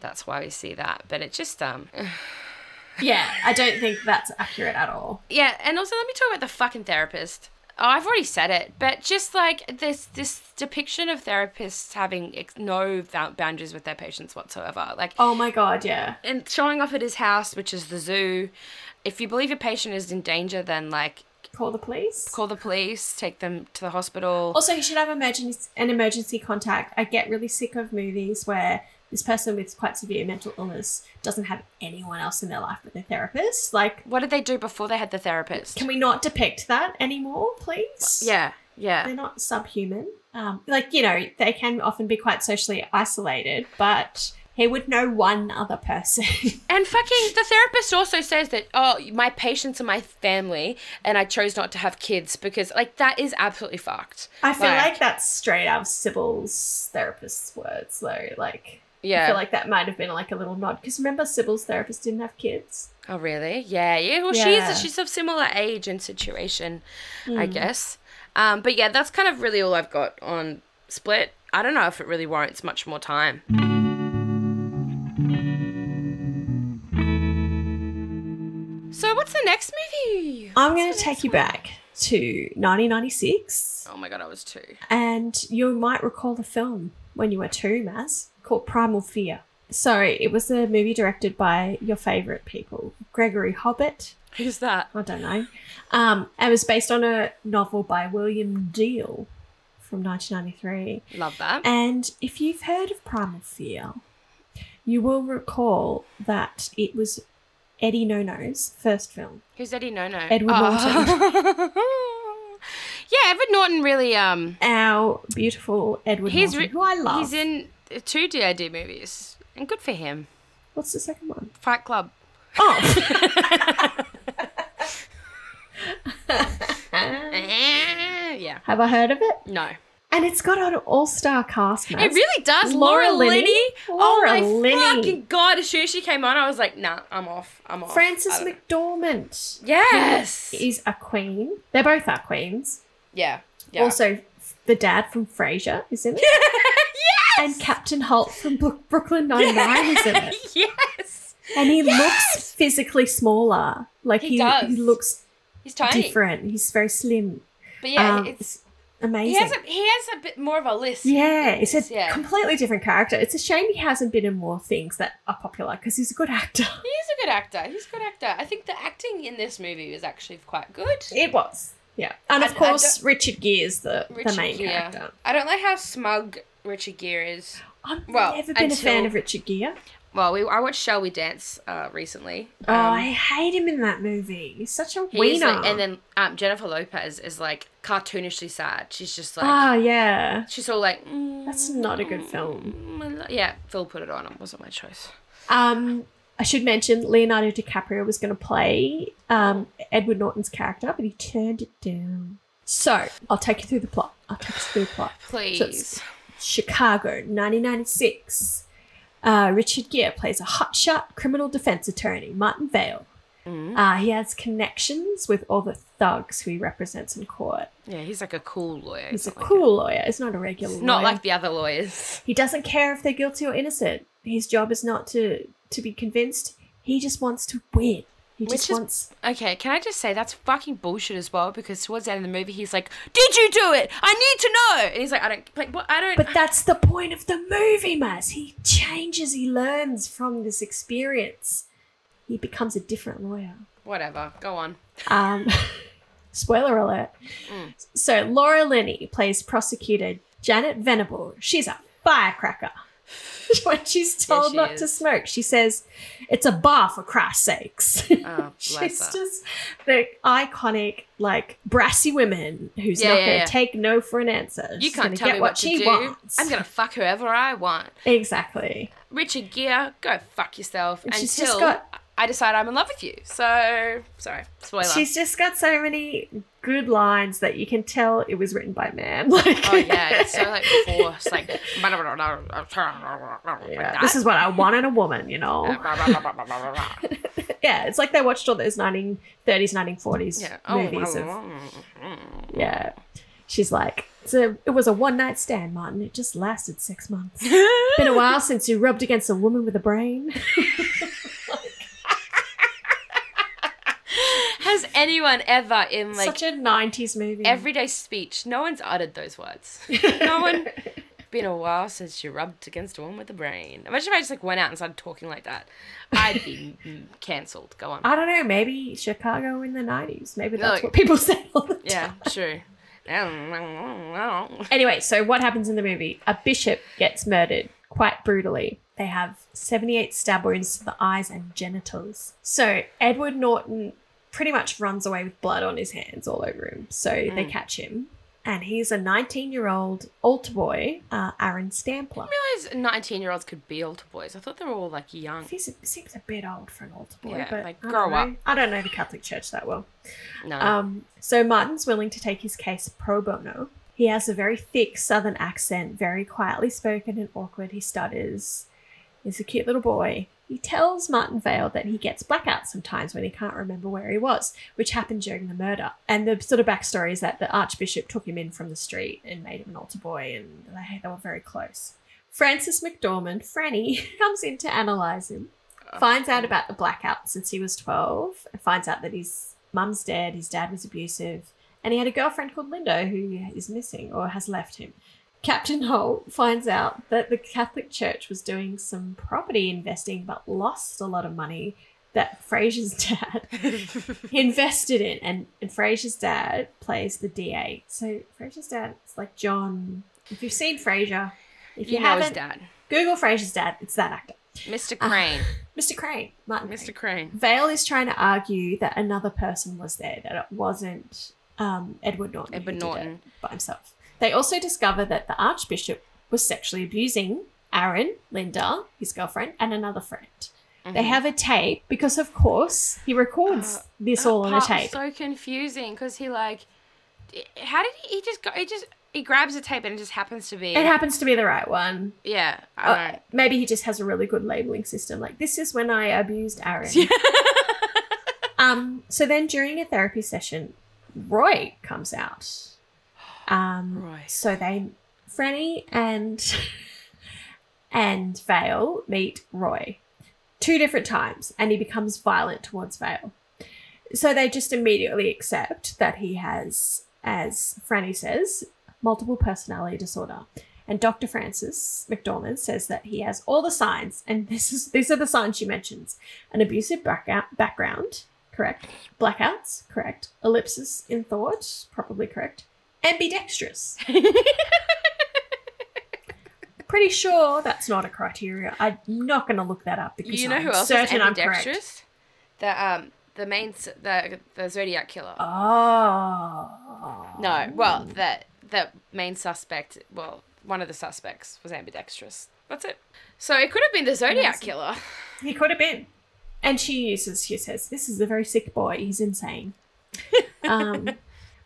that's why we see that. But it just um. Yeah, I don't think that's accurate at all. Yeah, and also let me talk about the fucking therapist. Oh, I've already said it, but just like this this depiction of therapists having ex- no boundaries with their patients whatsoever, like Oh my god, yeah. and showing off at his house, which is the zoo. If you believe your patient is in danger, then like Call the police. call the police, take them to the hospital. Also, you should have emergency an emergency contact. I get really sick of movies where this person with quite severe mental illness doesn't have anyone else in their life but their therapist. Like, What did they do before they had the therapist? can we not depict that anymore, please? yeah, yeah. They're not subhuman. Um, like, you know, they can often be quite socially isolated, but he would know one other person. And fucking the therapist also says that oh my patients are my family and I chose not to have kids because like that is absolutely fucked. I feel like, that's straight out of Sybil's therapist's words, though. Like, I feel like that might have been like a little nod. Because remember, Sybil's therapist didn't have kids. oh really? Yeah, yeah. Well, Yeah. she's she's of similar age and situation, Hmm. I guess. Um, but yeah, that's kind of really all I've got on Split. I don't know if it really warrants much more time. So what's the next movie? I'm going to take you back to 1996, Oh my god, I was two. and you might recall the film when you were two, Maz, called Primal Fear. So it was a movie directed by your favourite people, Gregory Hoblit. Who's that? I don't know. Um, it was based on a novel by William Diehl from 1993. Love that. And if you've heard of Primal Fear, you will recall that it was Eddie No No's first film. Who's Eddie No No? Edward Norton. yeah, Edward Norton really um Our beautiful Edward he's Norton, re- who I love. he's in two DID movies. And good for him. What's the second one? Fight Club. Oh, yeah. have I heard of it? No. And it's got an all-star cast. It really does. Laura Laura, Linney? Linney. Oh Laura oh my Linney. fucking god! As soon as she came on, I was like, nah, I'm off. I'm off. Frances McDormand Yes. is a queen. They're both are queens. Yeah. Yeah. Also, the dad from Frasier is in it. And Captain Holt from Brooklyn Nine Nine is in it. yes. And he Yes! looks physically smaller. Like He he, does. he looks He's tiny. different. He's very slim. But yeah, Um, it's amazing. he has a he has a bit more of a list. yeah, it's a yeah. completely different character. It's a shame he hasn't been in more things that are popular because he's a good actor. He is a good actor. He's a good actor. I think the acting in this movie was actually quite good. It was, yeah, and of I course Richard Gere's the the Richard main Gere. character. I don't like how smug Richard Gere is. I've Well, never been a fan of Richard Gere. Well, we I watched Shall We Dance uh, recently. oh, Um, I hate him in that movie. He's such a he's wiener. like, and then um, Jennifer Lopez is like cartoonishly sad. She's just like ah, yeah, she's all like. Mm, that's not a good film. mm, Yeah, Phil put it on. It wasn't my choice. Um, I should mention Leonardo DiCaprio was going to play um, Edward Norton's character, but he turned it down. So I'll take you through the plot. I'll take you through the plot. Please. So Chicago, 1996. Uh, Richard Gere plays a hotshot criminal defense attorney, Martin Vail. Mm. Uh, he has connections with all the thugs who he represents in court. yeah, he's like a cool lawyer. He's a like cool lawyer. He's not a regular lawyer. Not lawyer. like the other lawyers. He doesn't care if they're guilty or innocent. His job is not to to be convinced. He just wants to win. He Which just is- wants. Okay, can I just say that's fucking bullshit as well? Because towards the end of the movie, he's like, "Did you do it? I need to know." And he's like, "I don't like what I don't." But that's the point of the movie, Maz. He changes. He learns from this experience. He becomes a different lawyer. Whatever. Go on. Um, spoiler alert. Mm. So Laura Linney plays prosecutor Janet Venable. She's a firecracker. when she's told she not to smoke, she says, "It's a bar for Christ's sakes." Oh, she's her. just the iconic, like brassy woman who's Yeah, not yeah, going to yeah. take no for an answer. You She's can't tell get me what, what to she do. wants. I'm gonna fuck whoever I want. exactly. Richard Gere, go fuck yourself. And she's until just got- I decide I'm in love with you. So sorry, spoiler. She's just got so many good lines that you can tell it was written by a man. Like, oh yeah, it's so like forced. Like Yeah, this is what I want in a woman, you know. yeah, it's like they watched all those 1930s, 1940s yeah. Oh, movies of yeah. She's like, so it was a one night stand, Martin. It just lasted six months. Been a while since you rubbed against a woman with a brain. Has anyone ever in like Such a 90s movie. everyday speech, no one's uttered those words. No one. Been a while since you rubbed against a woman with a brain. Imagine if I just like went out and started talking like that. I'd be cancelled. Go on. I don't know, maybe Chicago in the 90s. Maybe that's Like- what people say all the time. Yeah, true. Anyway, so what happens in the movie? A bishop gets murdered quite brutally. They have 78 stab wounds to the eyes and genitals. So Edward Norton pretty much runs away with blood on his hands all over him. So they catch him. And he's a 19 year old altar boy, uh, Aaron Stampler. I realize 19 year olds could be altar boys. I thought they were all like young. He seems a bit old for an altar boy, Yeah, but like, I grow up. I don't know the Catholic Church that well. No. Um, so Martin's willing to take his case pro bono. He has a very thick southern accent, very quietly spoken and awkward. He stutters. He's a cute little boy. He tells Martin Vail that he gets blackouts sometimes when he can't remember where he was, which happened during the murder. And the sort of backstory is that the Archbishop took him in from the street and made him an altar boy, and they, they were very close. Frances McDormand, Franny, comes in to analyze him uh, finds out mm. about the blackout since he was 12 and finds out that his mum's dead, his dad was abusive, and he had a girlfriend called Linda who is missing or has left him. Captain Holt finds out that the Catholic Church was doing some property investing but lost a lot of money that Frasier's dad invested in. And, and Frasier's dad plays the DA. So Frasier's dad is like John. If you've seen Frasier, if you, you know his haven't, dad. Google Frasier's dad. It's that actor. Mr. Crane. Mr. Crane, Martin Mr. Crane. Vail is trying to argue that another person was there, that it wasn't um, Edward Norton. Edward Norton. by himself. They also discover that the Archbishop was sexually abusing Aaron, Linda, his girlfriend, and another friend. They Mhm. have a tape because, of course, he records Uh, this all on a tape. So confusing because he like, how did he? He just go. He just he grabs a tape and it just happens to be. it happens to be the right one. yeah, Uh, maybe he just has a really good labeling system. Like this is when I abused Aaron. um. So then, during a therapy session, Roy comes out. Um. Roy. So they, Franny and and Vail meet Roy two different times, and he becomes violent towards Vail. So they just immediately accept that he has, as Franny says, multiple personality disorder. And Dr. Frances McDormand says that he has all the signs, and this is these are the signs she mentions: an abusive background, background, correct; blackouts, correct; Ellipses in thought, probably correct; ambidextrous. Pretty sure that's not a criteria. I'm not going to look that up because you know I'm who else is certain I'm correct. ambidextrous? The um the main s- the the Zodiac killer. Oh No, well the the main suspect. Well, one of the suspects was ambidextrous. That's it. So it could have been the Zodiac Amazing. killer. He could have been. And she uses, she says, this is a very sick boy. He's insane. um,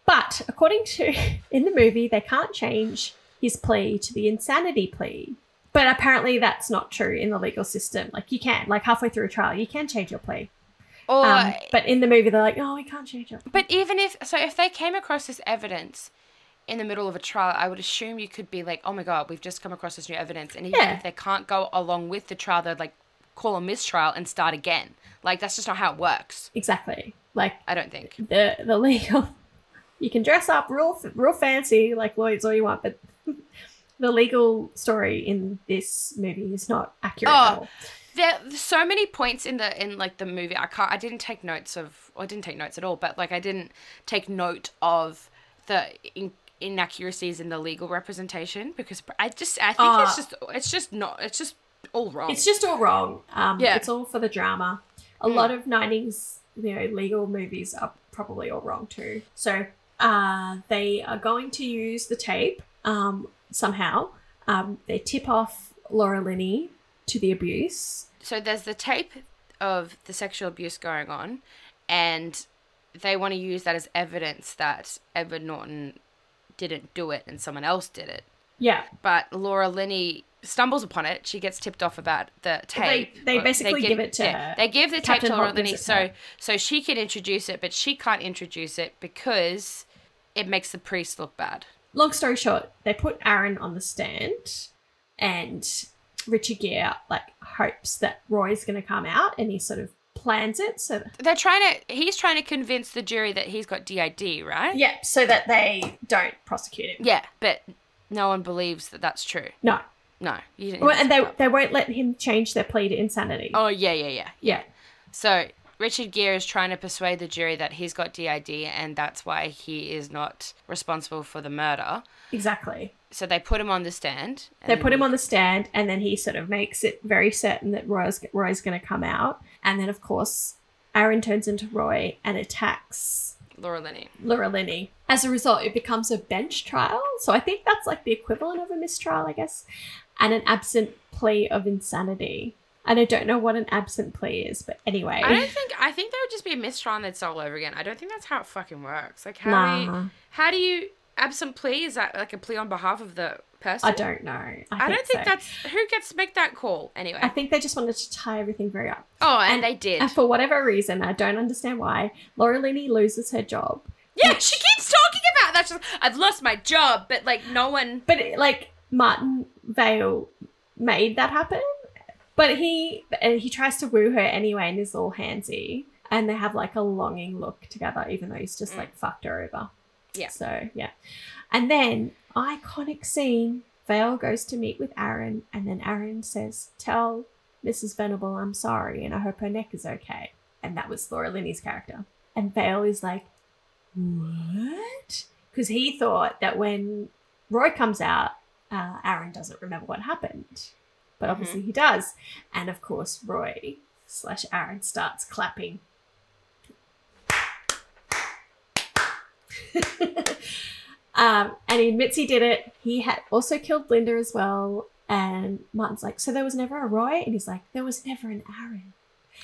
but according to, in the movie, they can't change his plea to the insanity plea. But apparently that's not true in the legal system. Like you can, like halfway through a trial, you can change your plea. Or Um, but in the movie, they're like, no, we can't change it. But even if so, if they came across this evidence in the middle of a trial, I would assume you could be like, "Oh my god, we've just come across this new evidence," and even Yeah. if they can't go along with the trial, they'd like call a mistrial and start again. Like that's just not how it works. Exactly. Like I don't think. the the legal you can dress up real real fancy like lawyers all you want but the legal story in this movie is not accurate at Oh. there's so many points in the in like the movie. I can't. I didn't take notes of. Or I didn't take notes at all. But like I didn't take note of the in, inaccuracies in the legal representation because I just I think it's just it's just not it's just all wrong. it's just all wrong um Yeah. it's all for the drama a Mm. lot of 90s you know legal movies are probably all wrong too so uh they are going to use the tape um somehow um they tip off laura linney to the abuse so there's the tape of the sexual abuse going on and they want to use that as evidence that Edward Norton didn't do it and someone else did it. yeah But Laura Linney stumbles upon it. She gets tipped off about the tape. they Or basically give it to her. They give the tape to Laura Linney so so she can introduce it, but she can't introduce it because it makes the priest look bad. long story short, they put Aaron on the stand, and Richard Gere like hopes that Roy's going to come out, and he sort of plans it so that, They're trying to. He's trying to convince the jury that he's got DID, right? yeah, so that they don't prosecute him. Yeah, but no one believes that that's true. No, No, you didn't. well, and they, they won't let him change their plea to insanity. Oh yeah, yeah, yeah. yeah, So Richard Gere is trying to persuade the jury that he's got DID and that's why he is not responsible for the murder. exactly. So they put him on the stand. They put him on the stand, and then he sort of makes it very certain that Roy's Roy's going to come out, and then of course Aaron turns into Roy and attacks Laura Linney. Laura Linney. As a result, it becomes a bench trial. So I think that's like the equivalent of a mistrial, I guess, and an absent plea of insanity. And I don't know what an absent plea is, but anyway. I don't think I think that would just be a mistrial and they'd all over again. I don't think that's how it fucking works. Like how do you how do you absent plea? Is that like a plea on behalf of the person? I don't know. I, I don't think so. that's who gets to make that call anyway. I think they just wanted to tie everything very up. oh, and, and- they did. And for whatever reason, I don't understand why, Laura Linney loses her job. yeah, she keeps talking about that. She's I've lost my job, but like no one. But like Martin Vail made that happen. But he and he tries to woo her anyway and is all handsy. And they have like a longing look together, even though he's just like fucked her over. Yeah. So yeah. And then iconic scene, Vail goes to meet with Aaron, and then Aaron says, Tell Mrs. Venable I'm sorry and I hope her neck is okay. And that was Laura Linney's character. And Vail is like, What? Because he thought that when Roy comes out, uh, Aaron doesn't remember what happened. But obviously he does. And of course, Roy slash Aaron starts clapping. um, and he admits he did it. He had also killed Linda as well. And Martin's like, So there was never a Roy? And he's like, There was never an Aaron.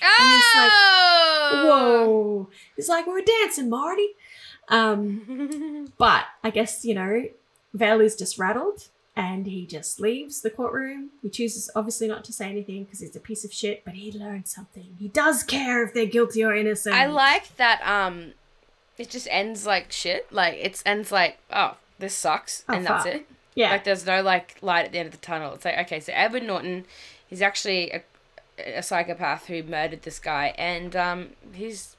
he's like, Oh! Whoa. He's like, We're dancing, Marty. Um, but I guess, you know, Vail is just rattled and he just leaves the courtroom. He chooses obviously not to say anything because he's a piece of shit, but he learned something. He does care if they're guilty or innocent. I like that. Um, it just ends like shit. Like it ends like, oh, this sucks, Oh, and that's it. Yeah. Like there's no like light at the end of the tunnel. It's like okay, so Edward Norton, he's actually a, a psychopath who murdered this guy, and um, he's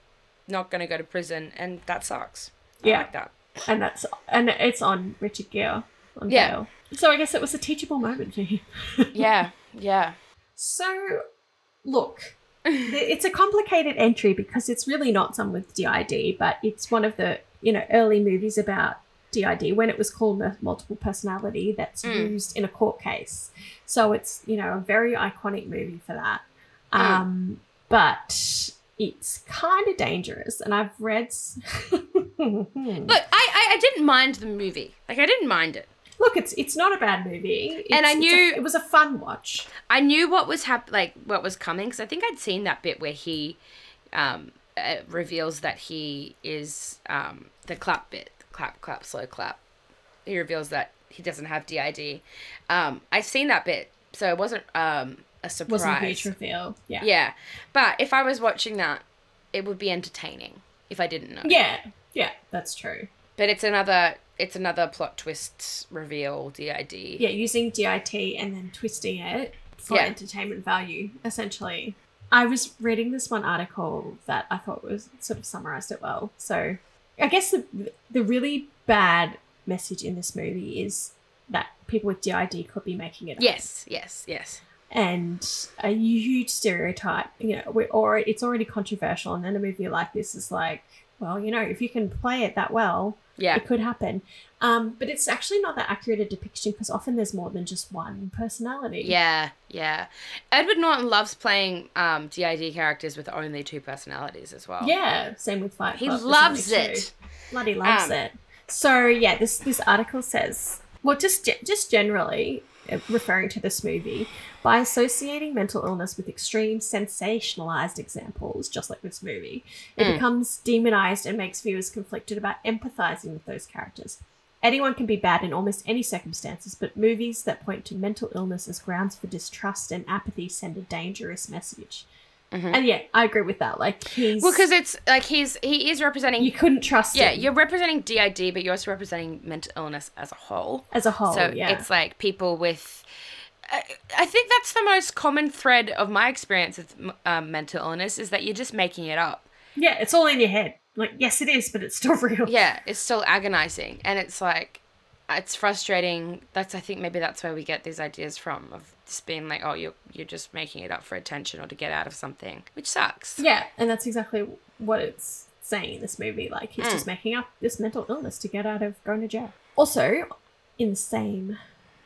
not gonna go to prison, and that sucks. I Yeah. like that. and that's and it's on Richard Gere. On Yeah. Vail. So I guess it was a teachable moment for him. Yeah, yeah. So, look, it's a complicated entry because it's really not some with DID, but it's one of the you know early movies about DID when it was called multiple personality that's Mm. used in a court case. So it's you know a very iconic movie for that. Mm. Um, but it's kind of dangerous, and I've read. Look, I, I I didn't mind the movie. Like I didn't mind it. Look, it's it's not a bad movie, It's- And I it's a- knew- it was a fun watch. I knew what was hap- like what was coming because I think I'd seen that bit where he um, uh, reveals that he is um, the clap bit, clap, clap, slow clap. He reveals that he doesn't have DID. Um, I've seen that bit, so it wasn't um, a surprise. Wasn't a huge reveal. Yeah. Yeah, but if I was watching that, it would be entertaining if I didn't know. Yeah. Yeah. That's true. But it's another it's another plot twist reveal DID. Yeah, using DID and then twisting it for Yeah. entertainment value, essentially. I was reading this one article that I thought was sort of summarized it well. So, I guess the the really bad message in this movie is that people with DID could be making it up. Yes, yes, yes. and a huge stereotype. You know, we're or it's already controversial, and then a movie like this is like, well, you know, if you can play it that well, Yeah. it could happen. Um, but it's actually not that accurate a depiction because often there's more than just one personality. Yeah, yeah. Edward Norton loves playing um, DID characters with only two personalities as well. Yeah, same with Fight He Club. loves it. Bloody loves Um, it. So yeah, this this article says, well, just just generally uh, referring to this movie by associating mental illness with extreme sensationalized examples, just like this movie, it Mm. becomes demonized and makes viewers conflicted about empathizing with those characters. Anyone can be bad in almost any circumstances, but movies that point to mental illness as grounds for distrust and apathy send a dangerous message. And yeah, I agree with that. Like he's Mm-hmm. Well, because it's like he's he is representing. you couldn't trust yeah, him you're representing DID, but you're also representing mental illness as a whole. as a whole. so yeah, it's like people with. I I think that's the most common thread of my experience with um, mental illness is that you're just making it up. yeah, it's all in your head. Like yes, it is, but it's still real. Yeah, it's still agonizing, and it's like, it's frustrating. That's I think maybe that's where we get these ideas from of just being like, oh, you're you're just making it up for attention or to get out of something, which sucks. Yeah, and that's exactly what it's saying in this movie. Like he's Mm. just making up this mental illness to get out of going to jail. Also, in the same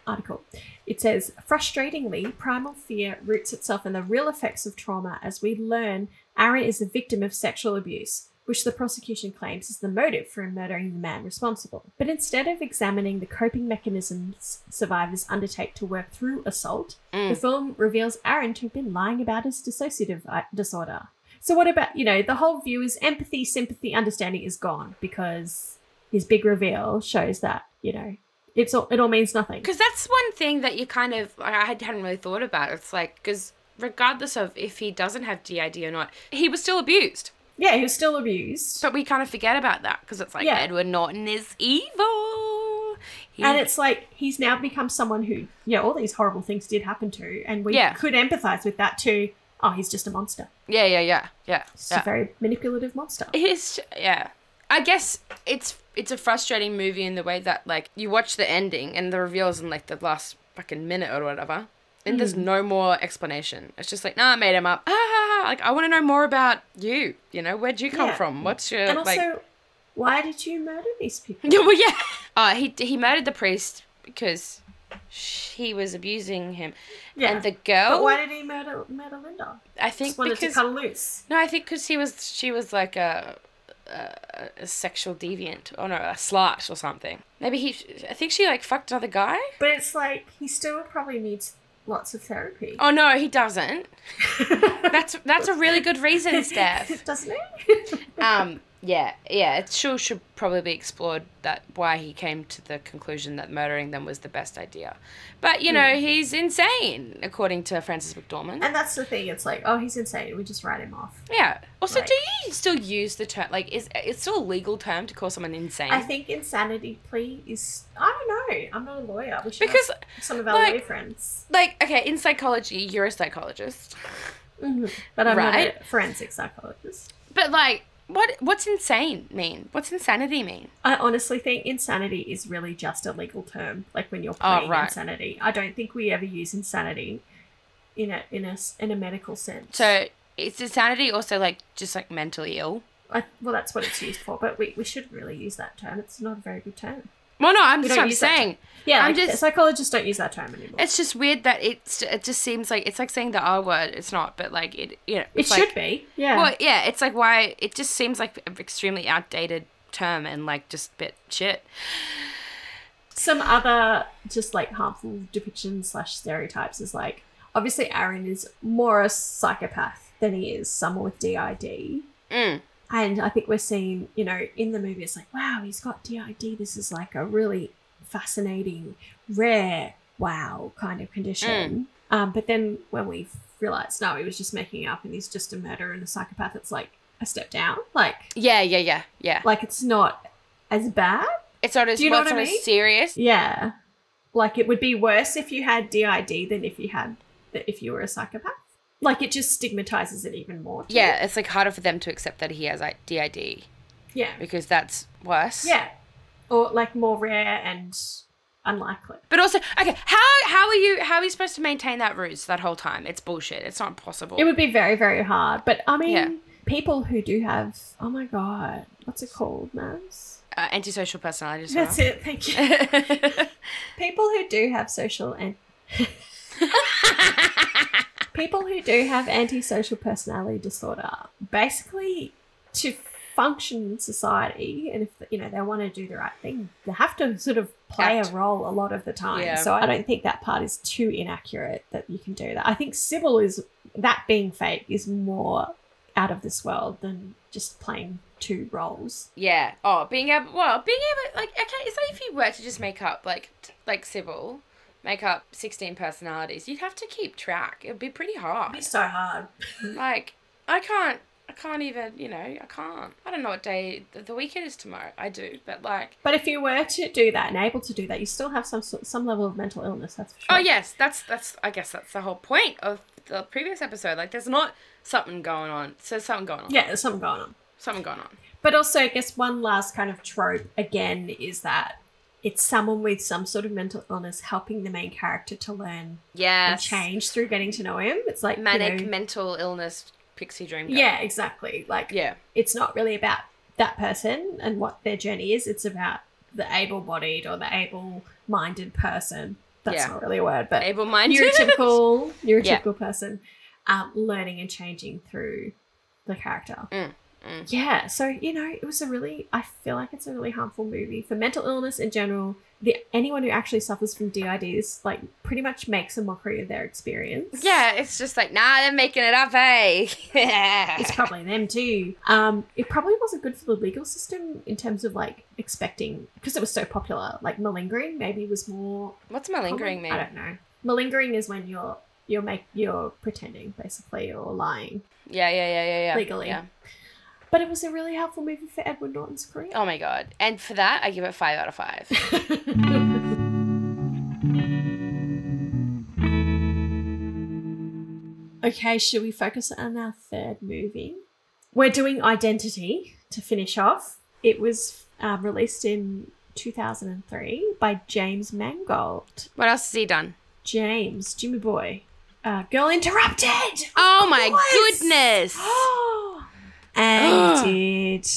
article, it says frustratingly, primal fear roots itself in the real effects of trauma as we learn Aaron is a victim of sexual abuse. Which the prosecution claims is the motive for murdering the man responsible. But instead of examining the coping mechanisms survivors undertake to work through assault, the film reveals Aaron to have been lying about his dissociative uh, disorder. So what about you know the whole view is empathy, sympathy, understanding is gone because his big reveal shows that you know it's all it all means nothing. Because that's one thing that you kind of I hadn't really thought about. It's like because regardless of if he doesn't have DID or not, he was still abused. Yeah, he was still abused, But we kind of forget about that because it's like Yeah. Edward Norton is evil. He- and it's like he's now become someone who yeah all these horrible things did happen to, and we Yeah. could empathize with that too. Oh, he's just a monster. yeah, yeah, yeah, yeah. Just yeah. a very manipulative monster. It's yeah. I guess it's it's a frustrating movie in the way that like you watch the ending and the reveals in like the last fucking minute or whatever, and there's no more explanation. It's just like, nah, I made him up. Ah, like I want to know more about you. You know, where'd you come Yeah. from? What's your And also, like? why did you murder these people? Yeah, well, yeah. Uh, he he murdered the priest because he was abusing him. Yeah. And the girl, But why did he murder murder Linda? I think Just wanted because to cut loose. no, I think because he was she was like a, a a sexual deviant or no, a slut or something. Maybe he. I think she like fucked another guy. But it's like he still probably needs lots of therapy. Oh no, he doesn't. That's that's a really good reason, Steph. Doesn't it? Um, yeah, yeah. It sure should probably be explored that why he came to the conclusion that murdering them was the best idea. But you know, hmm. he's insane, according to Frances McDormand. and that's the thing. It's like, oh, he's insane. We just write him off. yeah. Also, Like- do you still use the term like is it's still a legal term to call someone insane? I think insanity plea is. I don't know. I'm not a lawyer. Because, some of our like- lawyer friends. like okay, in psychology, you're a psychologist, mm-hmm, But I'm Right. not a forensic psychologist. but like, what what's insane mean? What's insanity mean? I honestly think insanity is really just a legal term. Like when you're Oh, pleading right. insanity, I don't think we ever use insanity in a in a in a medical sense. So is insanity also like just like mentally ill? I, well, that's what it's used for. But we, we should really use that term. It's not a very good term. Well, no, I'm just don't I'm that saying. Yeah, I'm like, just- psychologists don't use that term anymore. It's just weird that it's it just seems like it's like saying the R word. It's not, but like it you know it it's should like, be. Yeah. Well, yeah, it's like why it just seems like an extremely outdated term and like just bit shit. some other just like harmful depictions slash stereotypes is like obviously Aaron is more a psychopath than he is someone with DID. Mm. And I think we're seeing, you know, in the movie, it's like, wow, he's got DID. This is like a really fascinating, rare, wow kind of condition. Um, but then when we realized, no, he was just making it up and he's just a murderer and a psychopath, it's like a step down. Like, Yeah, yeah, yeah, yeah. like it's not as bad. It's not as Do you know well, what I mean? serious. Yeah. Like it would be worse if you had DID than if you had if you were a psychopath. Like it just stigmatizes it even more. too. Yeah, it's like harder for them to accept that he has like DID Yeah. because that's worse. Yeah. Or like more rare and unlikely. But also, okay, how how are you how are you supposed to maintain that ruse that whole time? It's bullshit. It's not possible. It would be very, very hard. But I mean, Yeah. people who do have, oh my God, what's it called, Maz? uh, antisocial personality disorder. That's it. Thank you. people who do have social and people who do have antisocial personality disorder basically to function in society and if you know they want to do the right thing they have to sort of play Act. a role a lot of the time Yeah. so i don't think that part is too inaccurate that you can do that i think sybil is that being fake is more out of this world than just playing two roles Yeah. Oh, being able. Well, being able. Like, okay, it's like if you were to just make up like t- like Sybil, make up sixteen personalities, you'd have to keep track. It'd be pretty hard. It's so hard Like, I can't. I can't even. You know, I can't. I don't know what day the, the weekend is tomorrow. I do, but like. But if you were to do that and able to do that, you still have some sort- some level of mental illness. That's for sure. Oh yes, that's that's. I guess that's the whole point of the previous episode. Like, there's not something going on. So there's something going on. yeah, there's something going on. Something going on. But also, I guess one last kind of trope again is that it's someone with some sort of mental illness helping the main character to learn and change through getting to know him. It's like you Manic know- mental illness pixie dream. Girl. yeah, exactly. Like Yeah. it's not really about that person and what their journey is. It's about the able-bodied or the able-minded person. That's Yeah. not really a word, but Able minded. neurotypical neurotypical Yeah. person um, learning and changing through the character Mm, mm. yeah so you know it was a really i feel like it's a really harmful movie for mental illness in general the anyone who actually suffers from dids like pretty much makes a mockery of their experience Yeah, it's just like, nah, they're making it up, hey. it's probably them too um it probably wasn't good for the legal system in terms of like expecting because it was so popular like malingering maybe was more What's malingering common. mean? i don't know malingering is when you're you're make you're pretending basically or lying Yeah, yeah, yeah, yeah, yeah. Legally. Yeah. But it was a really helpful movie for Edward Norton's career. Oh my god. And for that, I give it five out of five. okay, should we focus on our third movie? We're doing Identity to finish off. It was um, released in 2003 by James Mangold. what else has he done? James, Jimmy Boy. Uh, Girl Interrupted! Oh my goodness. and did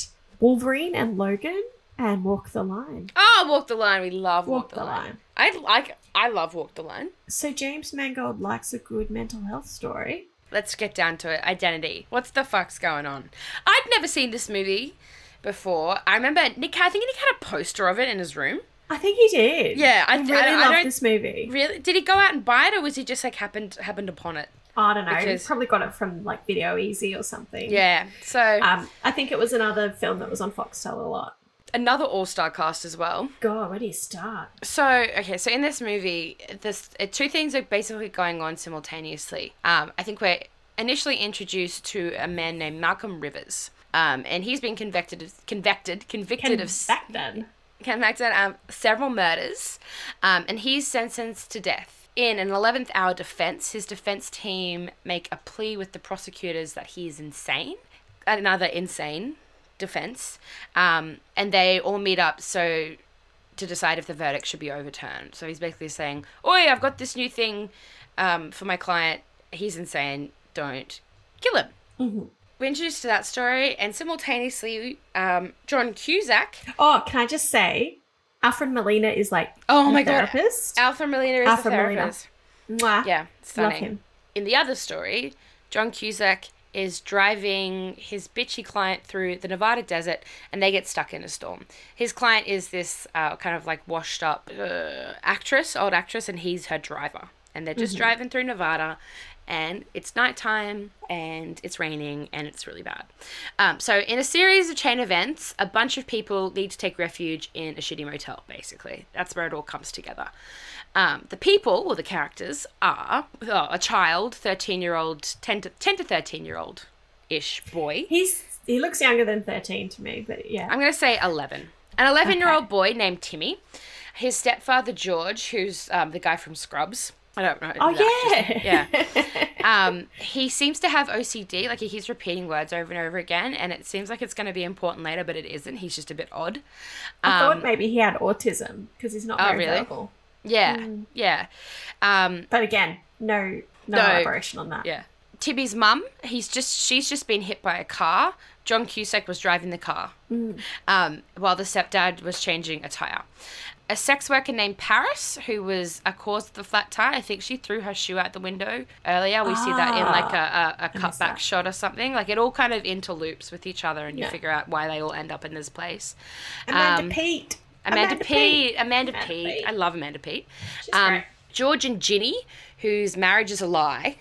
Wolverine and Logan and Walk the Line. Oh, Walk the Line. We love Walk, Walk the, the line. Line. I like I love Walk the Line. So James Mangold likes a good mental health story. Let's get down to it. Identity. What's the fuck's going on? I'd never seen this movie before. I remember Nick. I think Nick had a poster of it in his room. I think he did. Yeah, I, really I, I love this movie. really. Did he go out and buy it, or was he just like happened happened upon it? I don't know. Because- probably got it from like Video Ezy or something. Yeah. So Um, I think it was another film that was on Foxtel a lot. another all star cast as well. God, where do you start? So okay, so in this movie, this uh, two things are basically going on simultaneously. Um, I think we're initially introduced to a man named Malcolm Rivers. Um, and he's been convicted of convicted convicted of back then. convicted um, several murders, um, and he's sentenced to death. In an 11th hour defense, his defense team make a plea with the prosecutors that he is insane, another insane defense, um, and they all meet up so to decide if the verdict should be overturned. So he's basically saying, "Oi, I've got this new thing um, for my client. He's insane. Don't kill him." We're introduced to that story, and simultaneously, um, John Cusack Oh, can I just say, Alfred Molina is like Oh my God. therapist. Alpha Molina is Alfred the Molina. therapist. Mwah. Yeah, love stunning. him. In the other story, John Cusack is driving his bitchy client through the Nevada desert and they get stuck in a storm. His client is this uh, kind of like washed up uh, actress, old actress, and he's her driver. And they're just driving through Nevada and it's nighttime and it's raining and it's really bad. Um, so, in a series of chain events, a bunch of people need to take refuge in a shitty motel, basically. That's where it all comes together. Um, the people, or the characters, are oh, a child, 13 year old, 10 to, 10 to 13 year old ish boy. He's he looks younger than thirteen to me, but yeah. I'm going to say 11. An 11 year old boy named Timmy. His stepfather, George, who's um, the guy from Scrubs. I don't know. oh actor is. yeah, Yeah. Um, he seems to have OCD. Like he keeps repeating words over and over again, and it seems like it's going to be important later, but it isn't. He's just a bit odd. I Um, thought maybe he had autism because he's not Oh, very really? verbal. yeah, yeah, um, But again, no no, No. elaboration on that. yeah. Timmy's mum. He's just she's just been hit by a car. John Cusack was driving the car, um, while the stepdad was changing a tire. A sex worker named Paris, who was a cause of the flat tire. I think she threw her shoe out the window earlier. We see that in like a, a, a cutback shot or something. Like it all kind of interloops with each other, and you Yeah. figure out why they all end up in this place. Amanda Um, Peet. Amanda, Peet. Amanda, Amanda Pete. Peet. I love Amanda Peet. She's Um, great. George and Ginny, whose marriage is a lie.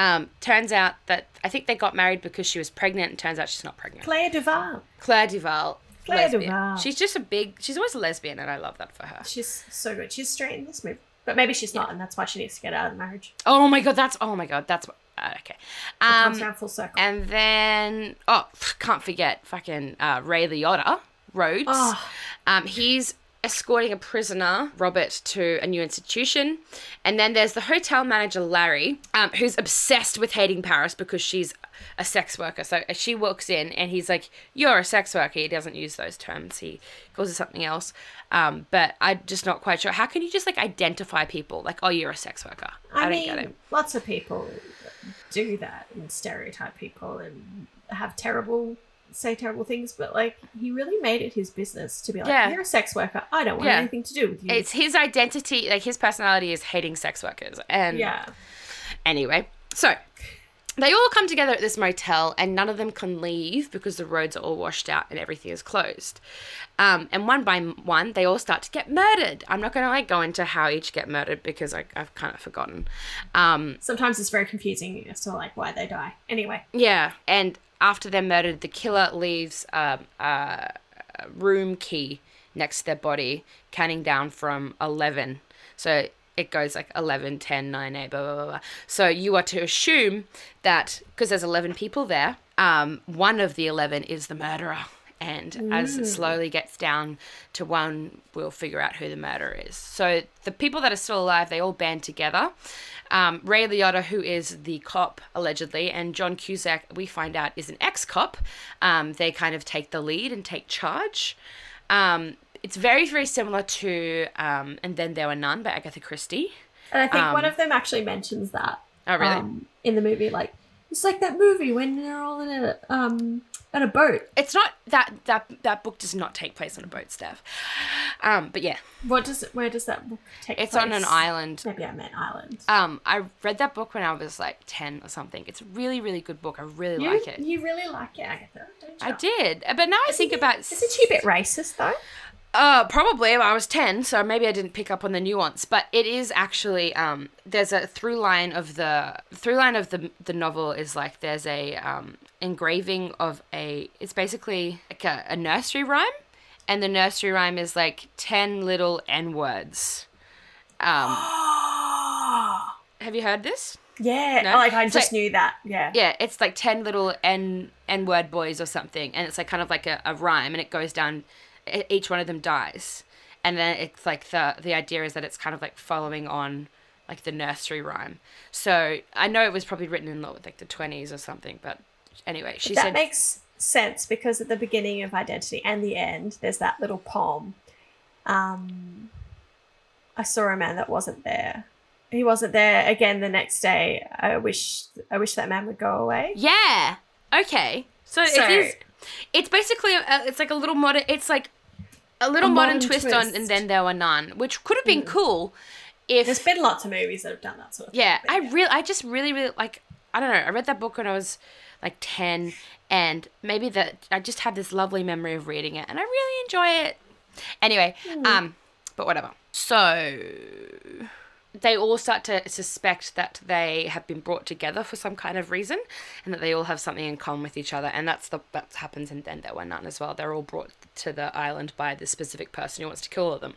Um, turns out that I think they got married because she was pregnant, and turns out she's not pregnant. Claire DuVall. Claire DuVall. Claire lesbian. DuVall. She's just a big. She's always a lesbian, and I love that for her. She's so good. She's straight in this movie, but maybe she's not, and that's why she needs to get out of the marriage. Oh my god, that's oh my god, that's what. Uh, okay. Comes Um, around full circle. and then oh, can't forget fucking uh, Ray Liotta Rhodes. Oh. Um, he's escorting a prisoner, Robert, to a new institution. And then there's the hotel manager, Larry, um, who's obsessed with hating Paris because she's a sex worker. So as she walks in and he's like, You're a sex worker. He doesn't use those terms, he calls it something else. Um, but I'm just not quite sure. How can you just like identify people like, Oh, you're a sex worker? I, I, don't mean, get it. lots of people do that and stereotype people and have terrible, say terrible things, but like he really made it his business to be like, Yeah. "You're a sex worker. I don't want Yeah. anything to do with you." It's his identity, like his personality is hating sex workers. And yeah, Anyway, so they all come together at this motel, and none of them can leave because the roads are all washed out and everything is closed. Um, and one by one, they all start to get murdered. I'm not going to like go into how each get murdered because I, I've kind of forgotten. Um, sometimes it's very confusing as to like why they die. Anyway, yeah, and after they're murdered, the killer leaves um, a a room key next to their body, counting down from 11. So it goes like 11, 10, 9, 8, blah, blah, blah, blah. So you are to assume that, because there's 11 people there, um, one of the 11 is the murderer. And as it slowly gets down to one, we'll figure out who the murderer is. So the people that are still alive, they all band together. Um, Ray Liotta, who is the cop allegedly, and John Cusack, we find out is an ex-cop. Um, they kind of take the lead and take charge. Um, it's very, very similar to um, "And Then There Were None" by Agatha Christie. and I think Um, one of them actually mentions that. Oh, really? um, in the movie, like It's like that movie when they're all in a um on a boat. It's not that that that book does not take place on a boat, Steph. Um, but yeah, What does it? Where does that book take place? it's place? on an island. Maybe I meant island. Um, I read that book when I was like ten or something. It's a really really good book. I really You, like it. you really like it, Agatha, don't you? I did, but now I think about Is it a bit racist though? Uh, probably. I was 10, so maybe I didn't pick up on the nuance, but it is actually, um, there's a through line of the, through line of the, the novel is like, there's a, um, engraving of a, it's basically like a, a nursery rhyme, and the nursery rhyme is like 10 little N words. Um, have you heard this? Yeah, No? like I So- just knew that. Yeah. Yeah, it's like 10 little N, N word boys or something, and it's like kind of like a, a rhyme, and it goes down, each one of them dies. And then it's like the the idea is that it's kind of like following on like the nursery rhyme. So I know it was probably written in like the 20s or something, but anyway, she that said makes sense because at the beginning of Identity and the end, there's that little poem. Um, I saw a man that wasn't there. He wasn't there again the next day. I wish I wish that man would go away. Yeah. Okay. So, So- it is. It's basically a, it's like a little modern. It's like a little A modern, modern twist, on, and then there were none, which could have been cool if There's been lots of movies that have done that sort of Yeah, thing. I really, I just really, really like. I don't know. I read that book when I was like ten, and maybe that I just had this lovely memory of reading it, and I really enjoy it. Anyway, um, but whatever. So they all start to suspect that they have been brought together for some kind of reason, and that they all have something in common with each other, and that's the that happens in Then There Were None as well. They're all brought to the island by this specific person who wants to kill all of them.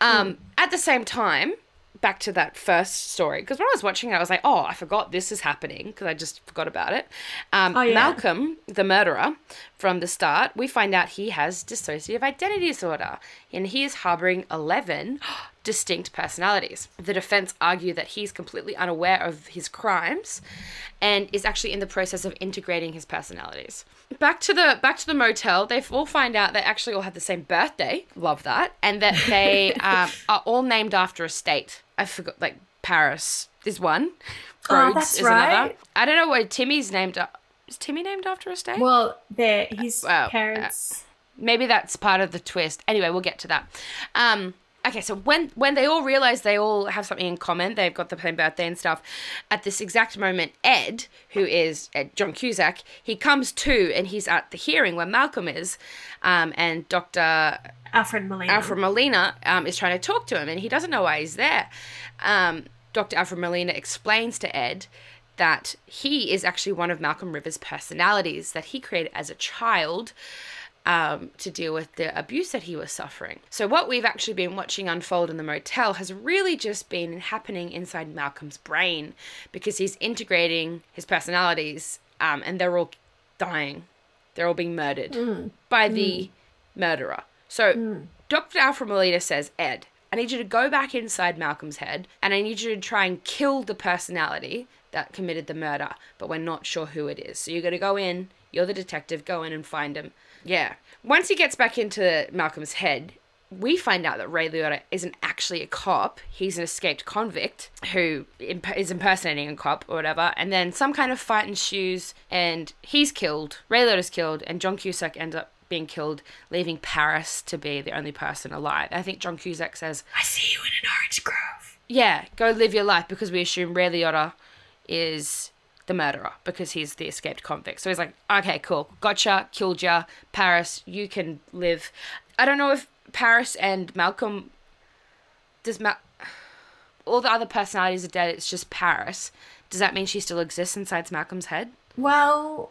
Um, At the same time, back to that first story because when I was watching it, I was like, oh, I forgot this is happening because I just forgot about it. Um, Oh, yeah. Malcolm, the murderer, from the start, we find out he has dissociative identity disorder and he is harboring 11 distinct personalities. The defense argue that he's completely unaware of his crimes and is actually in the process of integrating his personalities. Back to the back to the motel, they all find out they actually all have the same birthday. Love that, and that they um, are all named after a state. I forgot, like Paris is one. Oh, that's is another. I don't know why Timmy's named. Is Timmy named after a state? Well, there his Well, uh, parents. maybe that's part of the twist. Anyway, we'll get to that. Um, okay, so when when they all realize they all have something in common, they've got the same birthday and stuff. At this exact moment, Ed, who is Ed, John Cusack, he comes to and he's at the hearing where Malcolm is, um, and Doctor Alfred Molina. Alfred Molina um, is trying to talk to him, and he doesn't know why he's there. Um, Dr. Alfred Molina explains to Ed that he is actually one of Malcolm Rivers' personalities that he created as a child um, to deal with the abuse that he was suffering. So, what we've actually been watching unfold in the motel has really just been happening inside Malcolm's brain because he's integrating his personalities um, and they're all dying. They're all being murdered by the murderer. So, Dr. Alfred Molina says, Ed, I need you to go back inside Malcolm's head and I need you to try and kill the personality that committed the murder, but we're not sure who it is. So, you're going to go in, you're the detective, go in and find him. Yeah. Once he gets back into Malcolm's head, we find out that Ray Liotta isn't actually a cop. He's an escaped convict who imp- is impersonating a cop or whatever. And then some kind of fight ensues, and he's killed. Ray Liotta's killed, and John Cusack ends up being killed, leaving Paris to be the only person alive. I think John Cusack says, I see you in an orange grove. "Yeah, go live your life," because we assume Ray Liotta is the murderer because he's the escaped convict. So he's like, "Okay, cool, gotcha, killed ya, Paris. You can live." I don't know if Paris and Malcolm does Mal- all the other personalities are dead. It's just Paris. Does that mean she still exists inside Malcolm's head? Well,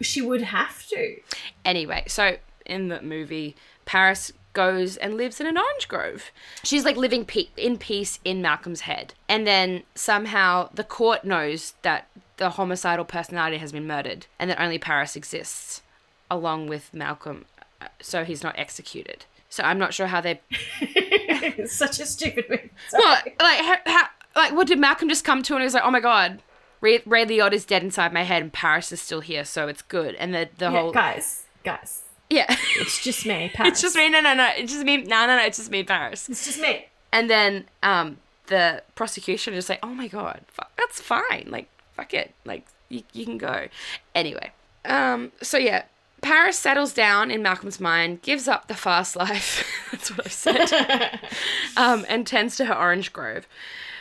she would have to. Anyway, so in the movie, Paris goes and lives in an orange grove. She's like living pe- in peace in Malcolm's head. And then somehow the court knows that the homicidal personality has been murdered and that only Paris exists along with Malcolm uh, so he's not executed. So I'm not sure how they it's such a stupid what like how, how like what did Malcolm just come to and he was like, "Oh my god, Ray, Ray Liotta is dead inside my head and Paris is still here, so it's good." And the the Yeah, whole guys, guys, yeah. it's just me. Paris. It's just me. No, no, no. It's just me. No, no, no. It's just me, Paris. It's just me. And then um, the prosecution is just like, oh my god, fuck, that's fine. Like, fuck it. Like, you, you can go. Anyway, um, so yeah, Paris settles down in Malcolm's mind, gives up the fast life. That's what I said. um, and tends to her orange grove.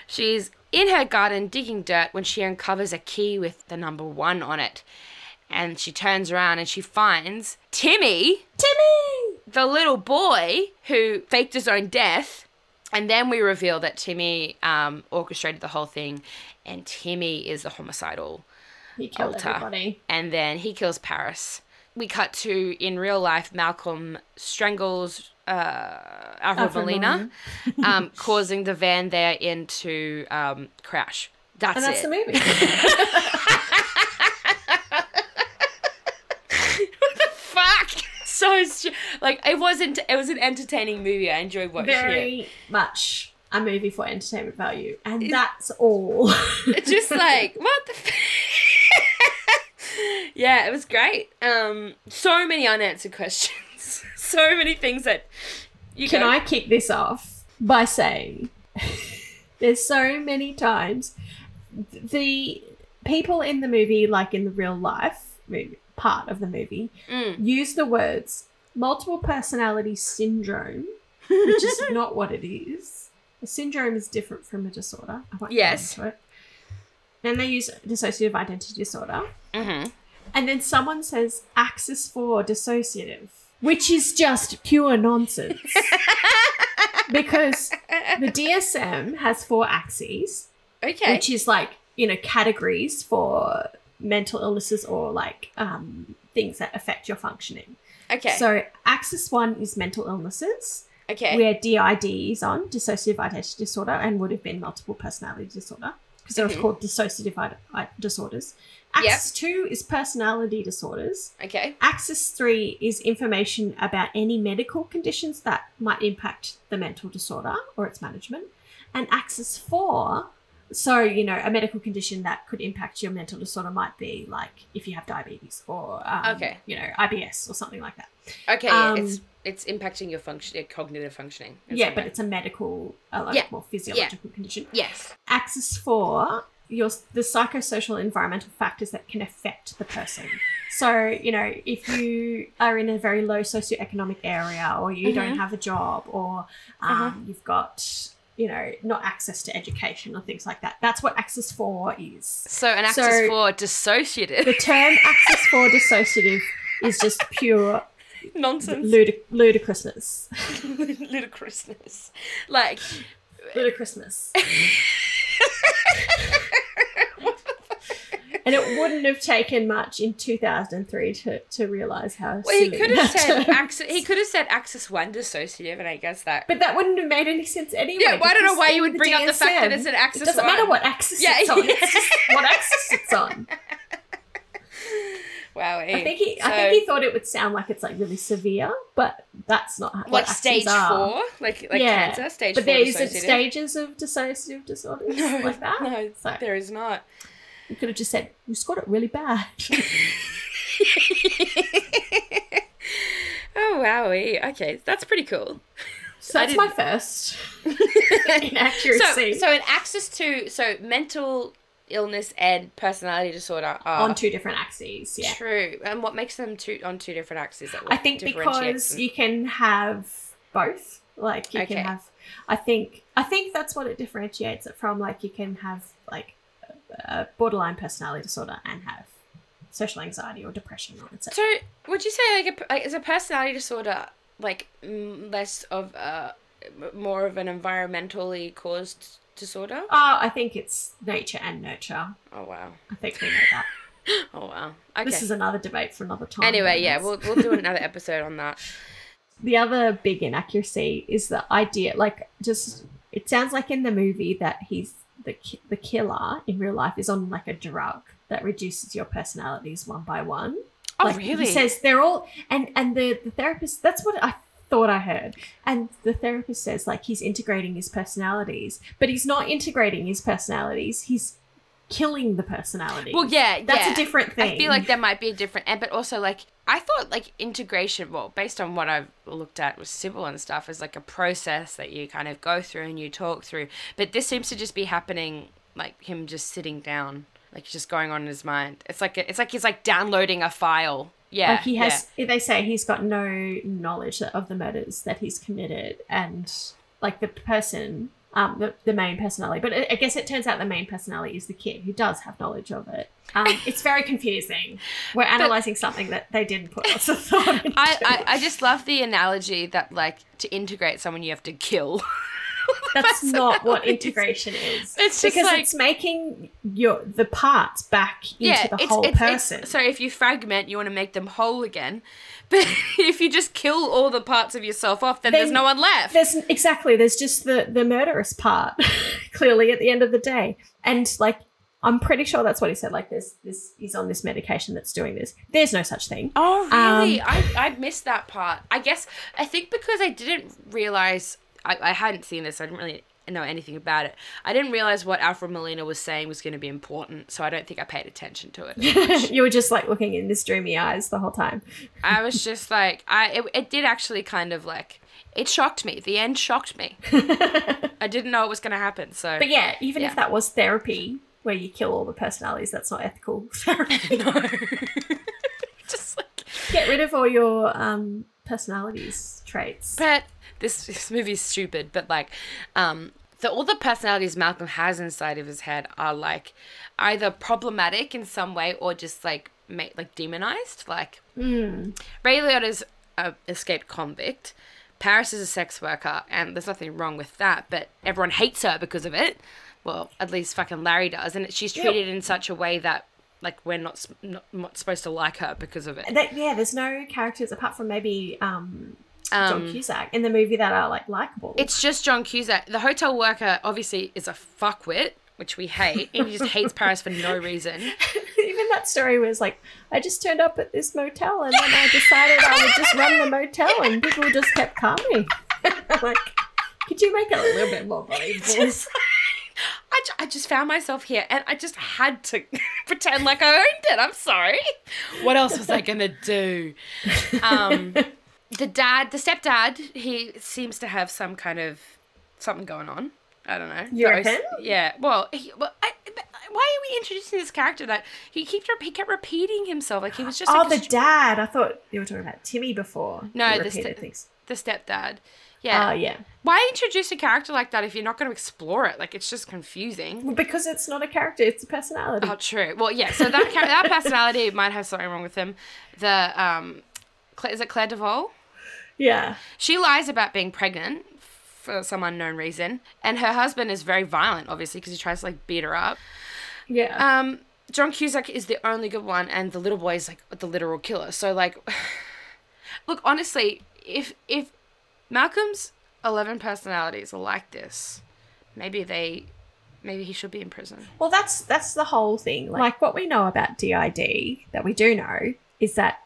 She's in her garden digging dirt when she uncovers a key with the number one on it. And she turns around and she finds Timmy, Timmy! the little boy who faked his own death. And then we reveal that Timmy um, orchestrated the whole thing, and Timmy is the homicidal He killed alter. everybody. And then he kills Paris. We cut to in real life, Malcolm strangles uh, Alfred Alfred Molina, um, causing the van they're in to um, crash. That's, And that's it. the movie. So str- like it wasn't. It was an entertaining movie. I enjoyed watching it. Very much a movie for entertainment value. And that's all. It's just like what the. F- yeah, it was great. Um, so many unanswered questions. so many things that. You Can go- I kick this off by saying there's so many times the people in the movie, like in the real life movie, part of the movie, Mm. use the words multiple personality syndrome, which is not what it is. A syndrome is different from a disorder. I won't Yes. into it. Then they use dissociative identity disorder. Mm-hmm. And then someone says axis 4 dissociative, which is just pure nonsense. because the DSM has four axes, Okay. which is like, you know, categories for mental illnesses or like um, things that affect your functioning. okay. So, axis 1 is mental illnesses, okay. where DID is on, dissociative identity disorder, and would have been multiple personality disorder because it was called dissociative id- i- disorders. Yep. Axis 2 is personality disorders. okay. Axis 3 is information about any medical conditions that might impact the mental disorder or its management. And Axis 4, so, you know, a medical condition that could impact your mental disorder might be like if you have diabetes or, um, Okay. you know, IBS or something like that. Okay. yeah, Um, it's it's impacting your function, your cognitive functioning. yeah, but way. it's a medical, uh, like Yeah. more physiological condition. yes. Axis 4, your, the psychosocial environmental factors that can affect the person. So, you know, if you are in a very low socioeconomic area or you don't Mhm. have a job or um, you've got, you know, not access to education or things like that, that's what Axis 4 is. So an Axis So- for dissociative The term Axis 4 dissociative is just pure nonsense, ludic- ludicrousness. ludicrousness. Like Ludicrousness. and it wouldn't have taken much in 2003 to, to realize how well, he could have said axis. He could have said axis one dissociative, and I guess that. But that wouldn't have made any sense anyway. Yeah, well, I don't know why you would bring up the fact that DSM, it's an axis It doesn't one. matter what axis Yeah, it's on. yeah. It's just what axis it's on. Wow. I eh. think he, I think he thought it would sound like it's like really severe, but that's not how, what like stage are. four, like like Yeah, cancer stage But there isn't stages of dissociative disorders No, like that. no, So there is not. You could have just said you scored it really bad. oh wowie. Okay, that's pretty cool. So that's my first inaccuracy So, so an axis to so mental illness and personality disorder are on two different axes. Yeah, true. And what makes them two on two different axes? I think because them? you can have both. Like you Okay. can have, I think I think that's what it differentiates it from. Like you can have like a borderline personality disorder and have social anxiety or depression or etc. So, would you say like, a, like is a personality disorder like less of a more of an environmentally caused disorder? Oh, I think it's nature and nurture. Oh wow. I think we know that. Oh wow. Okay. This is another debate for another time. anyway, yeah, we'll we'll do another episode on that. the other big inaccuracy is the idea like just it sounds like in the movie that he's the ki- the killer in real life is on like a drug that reduces your personalities one by one. Oh like really? he says they're all and and the the therapist that's what i thought i heard. And the therapist says like he's integrating his personalities but he's not integrating his personalities. He's killing the personality well, yeah, that's yeah. a different thing I feel like there might be a different, and but also like I thought like integration. Well, based on what I've looked at with Sybil and stuff, is like a process that you kind of go through and you talk through. But this seems to just be happening, like him just sitting down like just going on in his mind. It's like it's like he's like downloading a file. Yeah, like he has they say he's got no knowledge of the murders that he's committed and like the person um the, the main personality but I, I guess it turns out the main personality is the kid who does have knowledge of it um it's very confusing we're analyzing something that they didn't put lots of thought into. I, I I just love the analogy that like to integrate someone you have to kill. that's not what integration is It's just because like- it's making your the parts back into the whole person so if you fragment, you want to make them whole again. But if you just kill all the parts of yourself off, then, there's no one left. There's exactly there's just the the murderous part clearly at the end of the day, and like I'm pretty sure that's what he said. Like this this he's on this medication that's doing this. There's no such thing. Oh, really? Um, I, I missed that part. I guess, I think because I didn't realize, I, I hadn't seen this, I didn't really know anything about it. I didn't realize what Alfred Molina was saying was going to be important, so I don't think I paid attention to it. you were just like looking in this dreamy eyes the whole time. I was just like, I it, it did actually kind of like, it shocked me. The end shocked me. I didn't know it was going to happen, so. But yeah, even Yeah. if that was therapy where you kill all the personalities, that's not ethical therapy. no. just like. Get rid of all your um personalities traits. But this this movie's stupid. But like, um, the all the personalities Malcolm has inside of his head are like either problematic in some way or just like ma- like demonized. Like Ray Liotta's a escaped convict. Paris is a sex worker, and there's nothing wrong with that. But everyone hates her because of it. Well, at least fucking Larry does, and she's treated in such a way that like we're not not, not supposed to like her because of it. That, yeah, there's no characters apart from maybe um, John Um, Cusack in the movie that are like likable. It's just John Cusack. The hotel worker obviously is a fuckwit, which we hate, and he just hates Paris for no reason. Even that story was like, I just turned up at this motel and then I decided I would just run the motel and people just kept coming. like, could you make it a little bit more believable? I, ju- I just found myself here, and I just had to pretend like I owned it. I'm sorry. What else was I gonna do? Um, the dad, the stepdad, he seems to have some kind of something going on. I don't know. You reckon? Yeah. Well, he, well I, why are we introducing this character that he keeps he kept repeating himself like he was just oh, like the dad. I thought you were talking about Timmy before. No, the repeated st- things. the stepdad. Oh, Yeah. yeah. Why introduce a character like that if you're not going to explore it? Like it's just confusing. Well, because it's not a character, it's a personality. Oh, true. Well, yeah. So that that personality might have something wrong with him. The um, is it Claire DuVall? Yeah. She lies about being pregnant for some unknown reason, and her husband is very violent, obviously, because he tries to like beat her up. Yeah. Um, John Cusack is the only good one, and the little boy is like the literal killer. So like, look, honestly, if if Malcolm's eleven personalities are like this, maybe they, maybe he should be in prison. Well, that's that's the whole thing. Like, like what we know about DID that we do know is that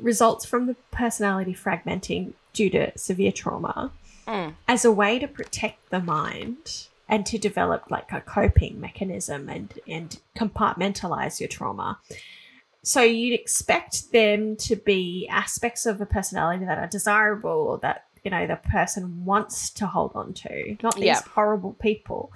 results from the personality fragmenting due to severe trauma Mm. as a way to protect the mind and to develop like a coping mechanism and and compartmentalize your trauma. So you'd expect them to be aspects of a personality that are desirable or that you know the person wants to hold on to, not these Yeah. horrible people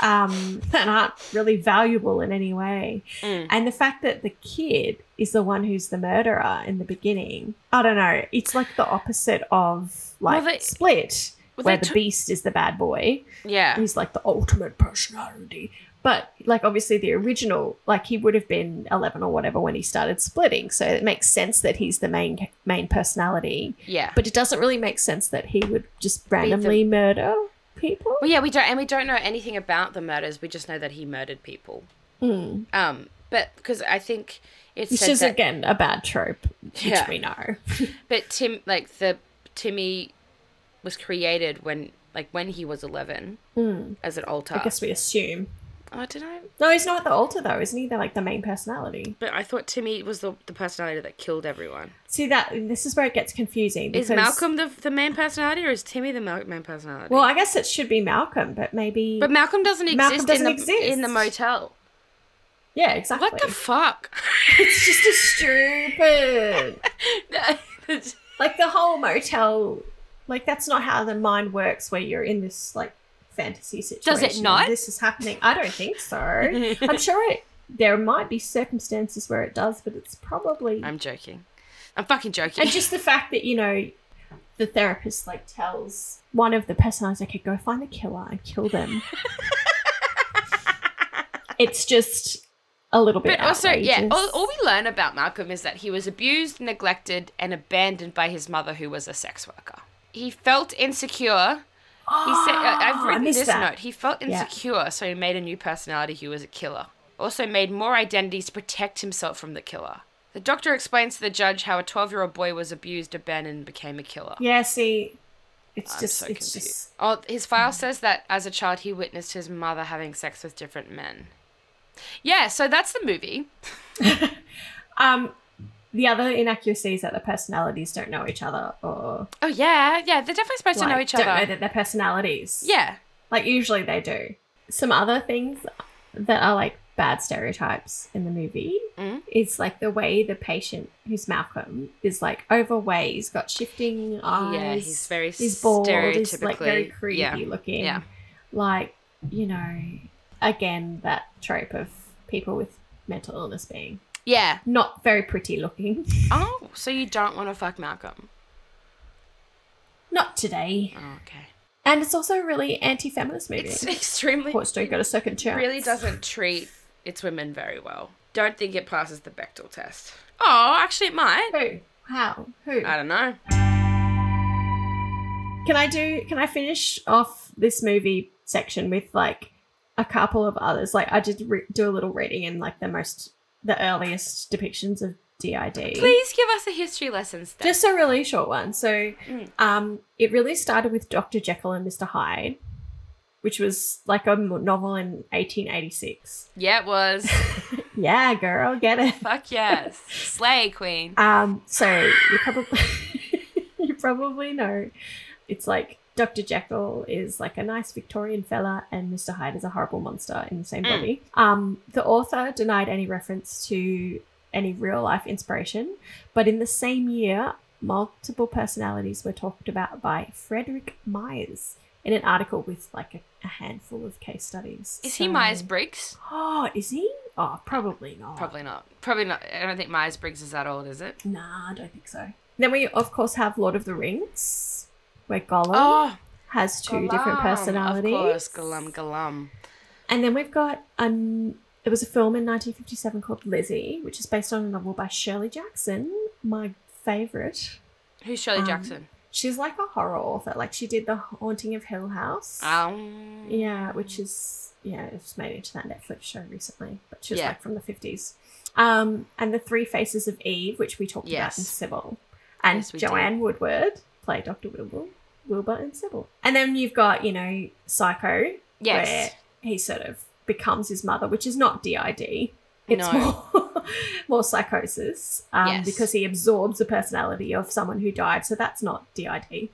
um, that aren't really valuable in any way. Mm. And the fact that the kid is the one who's the murderer in the beginning, I don't know. It's like the opposite of like Well, they- Split, well, where the took- beast is the bad boy. Yeah. He's like the ultimate personality. But like obviously the original, like he would have been eleven or whatever when he started splitting, so it makes sense that he's the main main personality. Yeah. But it doesn't really make sense that he would just randomly murder people. Well, yeah, we don't, and we don't know anything about the murders. We just know that he murdered people. Mm. Um, but because I think it's Which is that, again a bad trope, which Yeah. we know. but Tim, like the Timmy, was created when, like, when he was eleven as an alter. I guess we assume. Oh, did I? No, he's not at the alter though, isn't he? They're like the main personality. But I thought Timmy was the, the personality that killed everyone. See that this is where it gets confusing. Is Malcolm the the main personality, or is Timmy the mal- main personality? Well, I guess it should be Malcolm, but maybe. but Malcolm doesn't exist Malcolm doesn't in the exist. in the motel. yeah, exactly. What the fuck? it's just a stupid. like the whole motel. Like that's not how the mind works. Where you're in this like fantasy situation. Does it not? This is happening. I don't think so. I'm sure it there might be circumstances where it does, but it's probably I'm joking. I'm fucking joking. and just the fact that you know the therapist like tells one of the personalities, okay, go find the killer and kill them. it's just a little bit. But also, yeah, all, all we learn about Malcolm is that he was abused, neglected, and abandoned by his mother, who was a sex worker. He felt insecure. He said, I've Ah, written this that. note. He felt Yeah. insecure, so he made a new personality who was a killer. Also, made more identities to protect himself from the killer. The doctor explains to the judge how a 12 year old boy was abused, abandoned, and became a killer. Yeah, see, it's I'm just so it's just Oh, his file says that as a child he witnessed his mother having sex with different men. Yeah, so that's the movie. um the other inaccuracy is that the personalities don't know each other or Oh yeah, yeah, they're definitely supposed to know like, each don't other. know that they're personalities. yeah, Like usually they do. Some other things that are like bad stereotypes in the movie Mm. is like the way the patient, who's Malcolm, is like overweight. He's got shifting eyes. yeah, he's very He's bald. stereotypically He's like very creepy yeah. looking. Yeah. Like you know, again that trope of people with mental illness being Yeah. not very pretty looking. Oh, so you don't want to fuck Malcolm? not today. Oh, okay. And it's also a really anti-feminist movie. It's extremely Horse don't got a second chance. really doesn't treat its women very well. Don't think it passes the Bechdel test. Oh, oh, actually, it might. Who? How? Who? I don't know. Can I do? Can I finish off this movie section with like a couple of others? Like I did re- do a little reading in like the most, the earliest depictions of DID. Please give us a history lesson, Steph. Just a really short one. So, Mm. um, it really started with Dr. Jekyll and Mr. Hyde, which was like a novel in 1886. yeah, it was. Yeah, girl, get it. Fuck yes. Slay, queen. Um, so you probably you probably know it's like Dr. Jekyll is like a nice Victorian fella and Mr. Hyde is a horrible monster in the same Mm. body. Um, the author denied any reference to any real life inspiration, but in the same year, multiple personalities were talked about by Frederick Myers in an article with like a, a handful of case studies. Is he Myers Briggs? Oh, is he? Oh, probably not. Probably not. Probably not. I don't think Myers Briggs is that old, is it? Nah, I don't think so. Then we of course have Lord of the Rings, where Gollum Oh, has two different personalities. Of course, Gollum, Gollum. And then we've got um there was a film in 1957 called Lizzie, which is based on a novel by Shirley Jackson, my favorite. Who's Shirley Um, Jackson? She's like a horror author. Like she did The Haunting of Hill House. Um, Yeah, which is yeah, it was made into that Netflix show recently, but she's was Yeah. like from the fifties. Um, and the Three Faces of Eve, which we talked about in Yes. Sybil, and Yes, Joanne Woodward played Doctor Wilbur, Wilbur and Sybil. And then you've got you know Psycho, Yes. where he sort of becomes his mother, which is not DID. It's No. more more psychosis um, Yes. because he absorbs the personality of someone who died. So that's not DID.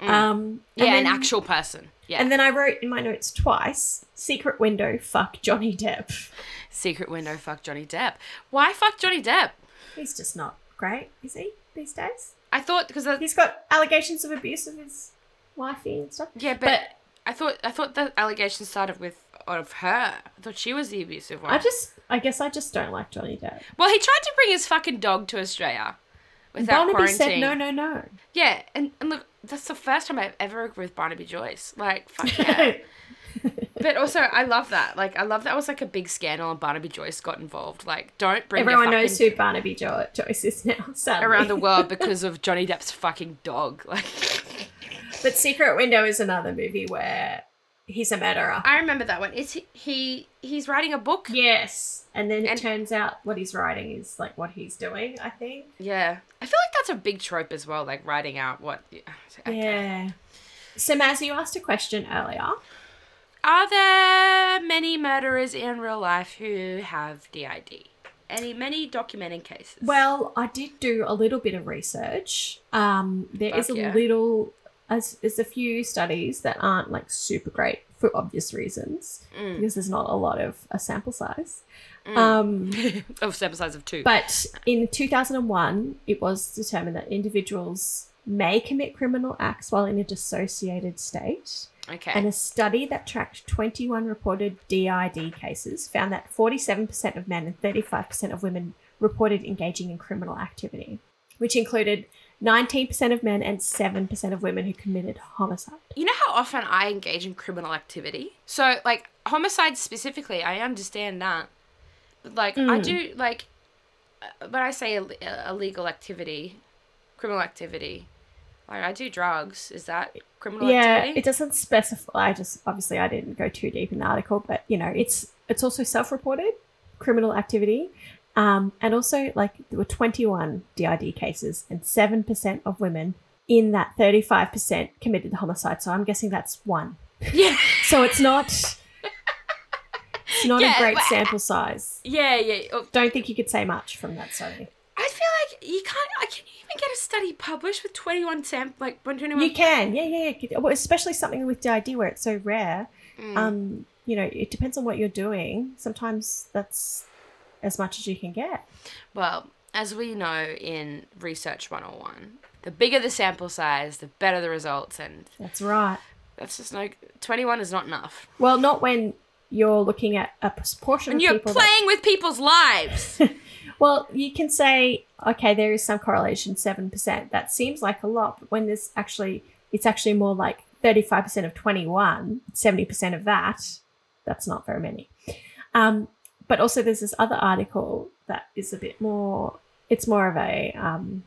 Mm. Um, yeah, and an actual person. Yeah. and then I wrote in my notes twice Secret Window, fuck Johnny Depp. Secret window, fuck Johnny Depp. Why fuck Johnny Depp? He's just not great, is he, these days? I thought because He's got allegations of abuse of his wifey and stuff. yeah, but, But I thought I thought the allegation started with of her. I thought she was the abusive one. I just, I guess I just don't like Johnny Depp. well, he tried to bring his fucking dog to Australia without Barnaby quarantine. said no, no, no. Yeah, and, and look, that's the first time I've ever agreed with Barnaby Joyce. Like, fuck yeah. but also, I love that. Like, I love that was like a big scandal and Barnaby Joyce got involved. Like, don't bring your Everyone knows who Barnaby jo- Joyce is now, sadly. around the world because of Johnny Depp's fucking dog. Like, But Secret Window is another movie where he's a murderer. I remember that one. Is he, he he's writing a book? Yes. And then it And- turns out what he's writing is like what he's doing, I think. Yeah. I feel like that's a big trope as well, like writing out what. Okay. Yeah. So, Maz, you asked a question earlier. Are there many murderers in real life who have DID? Any many documented cases? Well, I did do a little bit of research. Um, there is Fuck a yeah. little, as there's a few studies that aren't like super great for obvious reasons Mm. because there's not a lot of a sample size. Mm. Um, of sample size of two. but in 2001, it was determined that individuals may commit criminal acts while in a dissociated state. Okay. And a study that tracked 21 reported DID cases found that 47% of men and 35% of women reported engaging in criminal activity, which included 19% of men and 7% of women who committed homicide. you know how often I engage in criminal activity? So, like, homicide specifically, I understand that. But, like, I Mm. do, like, uh, when I say Ill- illegal activity, criminal activity, like, I do drugs. Is that criminal yeah, activity? it doesn't specify. I just obviously I didn't go too deep in the article, but you know, it's it's also self-reported criminal activity, um, and also like there were 21 DID cases, and seven percent of women in that 35 percent committed homicide. So I'm guessing that's one. yeah. So it's not. It's not Yeah, a great but- sample size. Yeah, yeah. Oh, Don't think you could say much from that study. I feel like you can't. I can you even get a study published with twenty one sam like twenty one. You can, yeah, yeah, yeah. Well, especially something with DID where it's so rare. Mm. Um, you know, it depends on what you're doing. Sometimes that's as much as you can get. Well, as we know in Research 101, the bigger the sample size, the better the results, and That's right. that's just no. 21 is not enough. Well, not when you're looking at a proportion of people. And you're people. that- playing with people's lives. well, you can say, okay, there is some correlation, seven percent. That seems like a lot, but when there's actually, it's actually more like thirty-five percent of twenty-one, 70 percent of that. That's not very many. Um, but also, there's this other article that is a bit more. It's more of a um,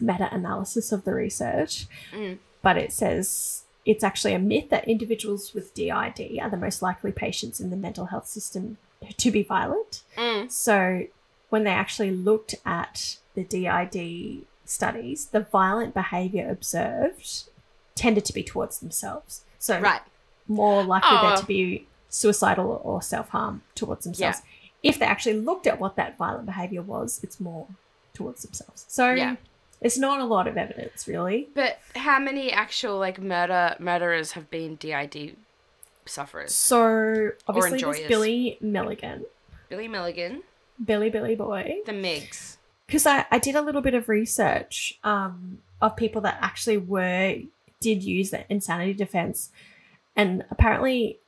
meta-analysis of the research, Mm. but it says it's actually a myth that individuals with DID are the most likely patients in the mental health system to be violent. Mm. So when they actually looked at the DID studies, the violent behavior observed tended to be towards themselves. So Right. more likely there Oh. to be suicidal or self-harm towards themselves. If they actually looked at what that violent behavior was, it's more towards themselves. So Yeah. there's not a lot of evidence really. But how many actual like murder murderers have been DID sufferers? So obviously there's. Billy Milligan, Billy Milligan, Billy Billy Boy. the Migs. because I, I did a little bit of research um, of people that actually were did use the insanity defense and apparently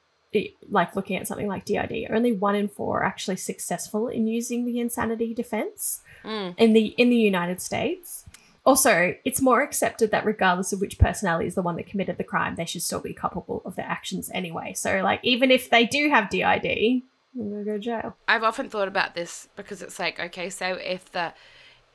like looking at something like did only one in four are actually successful in using the insanity defense Mm. in the in the united states also it's more accepted that regardless of which personality is the one that committed the crime they should still be culpable of their actions anyway so like even if they do have did they're gonna go to jail I've often thought about this because it's like, okay, so if the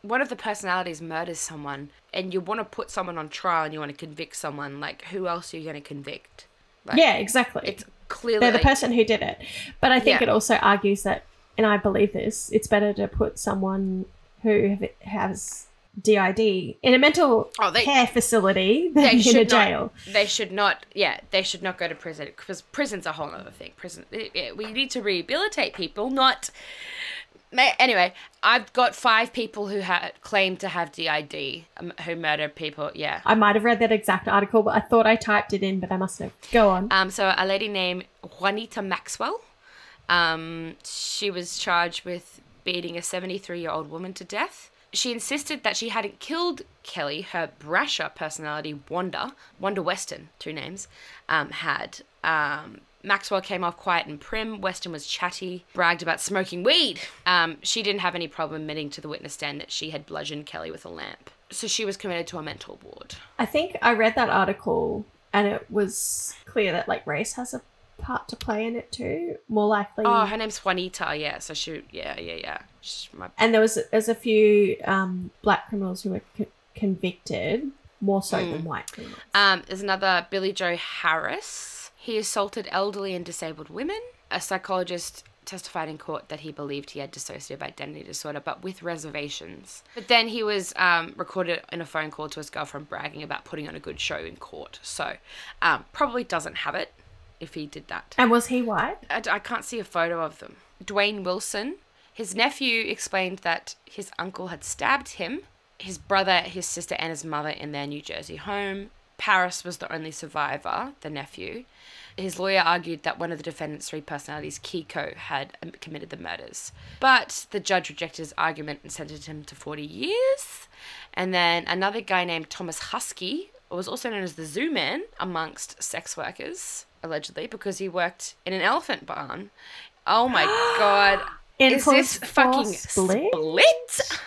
one of the personalities murders someone and you want to put someone on trial and you want to convict someone, like who else are you going to convict? Like, yeah exactly It's clearly they're the person who did it. But I think Yeah. it also argues that, and I believe this, it's better to put someone who has DID in a mental Oh, they- care facility than they in a jail. not. They should not. Yeah, they should not go to prison because prison's a whole other thing. Prison. yeah, We need to rehabilitate people, not. Anyway, I've got five people who had claimed to have DID um, who murdered people. Yeah. I might have read that exact article, but I thought I typed it in, but I must have. Go on. Um, so a lady named Juanita Maxwell, um, she was charged with beating a 73 year old woman to death. She insisted that she hadn't killed Kelly. Her brasher personality, Wanda, Wanda Weston, two names, um, had. Um, Maxwell came off quiet and prim. Weston was chatty, bragged about smoking weed. Um, she didn't have any problem admitting to the witness stand that she had bludgeoned Kelly with a lamp. So she was committed to a mental ward. I think I read that article, and it was clear that like race has a part to play in it too. More likely. Oh, her name's Juanita. Yeah, so she, yeah, yeah, yeah. She's my and there was there's a few um, black criminals who were co- convicted more so Mm. than white criminals. Um, there's another Billy Joe Harris. He assaulted elderly and disabled women. A psychologist testified in court that he believed he had dissociative identity disorder, but with reservations. But then he was um, recorded in a phone call to his girlfriend bragging about putting on a good show in court. So um, probably doesn't have it if he did that. And was he white? I, I can't see a photo of them. Dwayne Wilson. His nephew explained that his uncle had stabbed him, his brother, his sister, and his mother in their New Jersey home. Paris was the only survivor, the nephew. His lawyer argued that one of the defendant's three personalities, Kiko, had um, committed the murders. But the judge rejected his argument and sentenced him to 40 years. And then another guy named Thomas Huskey was also known as the Zoo Man amongst sex workers, allegedly, because he worked in an elephant barn. Oh my god. Is this fucking Split? split?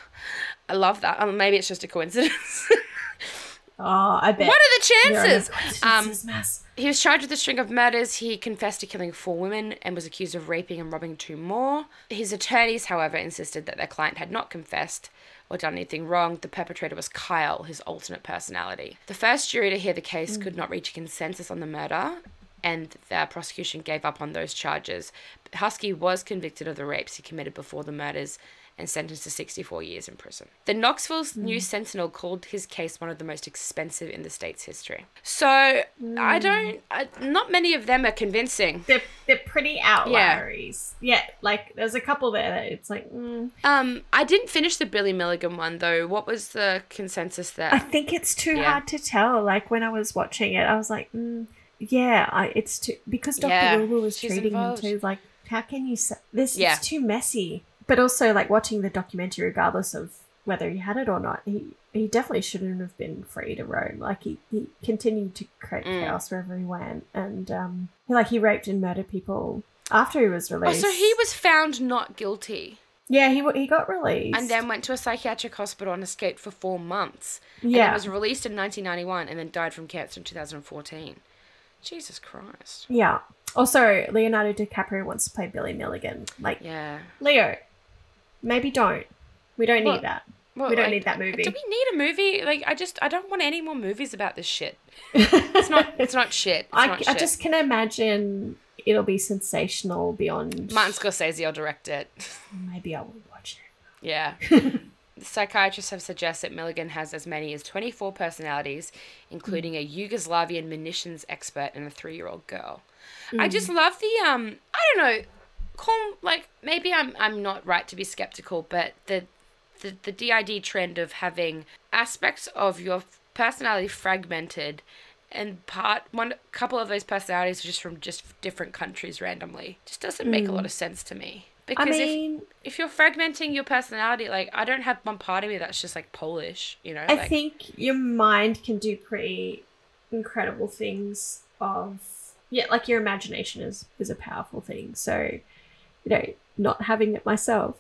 I love that. Um, maybe it's just a coincidence. Oh, I bet. what are the are chances? Um, he was charged with a string of murders. He confessed to killing four women and was accused of raping and robbing two more. His attorneys, however, insisted that their client had not confessed or done anything wrong. The perpetrator was Kyle, his alternate personality. The first jury to hear the case could not reach a consensus on the murder, and the prosecution gave up on those charges. Huskey was convicted of the rapes he committed before the murders and sentenced to 64 years in prison. The Knoxville News Sentinel called his case one of the most expensive in the state's history. So I don't, I, not many of them are convincing. They're, they're pretty outliers. Yeah. yeah, like there's a couple there that it's like, mm. Um, I didn't finish the Billy Milligan one though. What was the consensus there? I think it's too Yeah. hard to tell. Like when I was watching it, I was like, mm, yeah, I, it's too because Dr. Yeah, Wilbur was treating involved. him too. Like, how can you say this? Yeah. It's too messy. But also, like watching the documentary, regardless of whether he had it or not, he he definitely shouldn't have been free to roam. Like he, he continued to create Mm. chaos wherever he went, and um, he, like he raped and murdered people after he was released. oh, so he was found not guilty yeah, he he got released, and then went to a psychiatric hospital and escaped for four months. And yeah, was released in 1991 and then died from cancer in 2014. Jesus Christ. yeah. Also, Leonardo DiCaprio wants to play Billy Milligan. Like Yeah. Leo, maybe don't. We don't need that. Well, We don't like, need that movie. Do we need a movie? Like, I just, I don't want any more movies about this shit. It's not, it's not shit. It's I, not I just can imagine it'll be sensational beyond. Martin Scorsese will direct it. Maybe I will watch it. Yeah. Psychiatrists have suggested Milligan has as many as 24 personalities, including a Yugoslavian munitions expert and a three year old girl. I just love the, um, I don't know, call, like, maybe I'm, I'm not right to be skeptical, but the, the, the DID trend of having aspects of your personality fragmented and part one couple of those personalities are just from just different countries randomly just doesn't make a lot of mm. sense to me because I if if you're fragmenting your personality, like I don't have one part of me that's just like Polish, you know. I like, think your mind can do pretty incredible things. Of yeah, like your imagination is is a powerful thing. So, you know, not having it myself.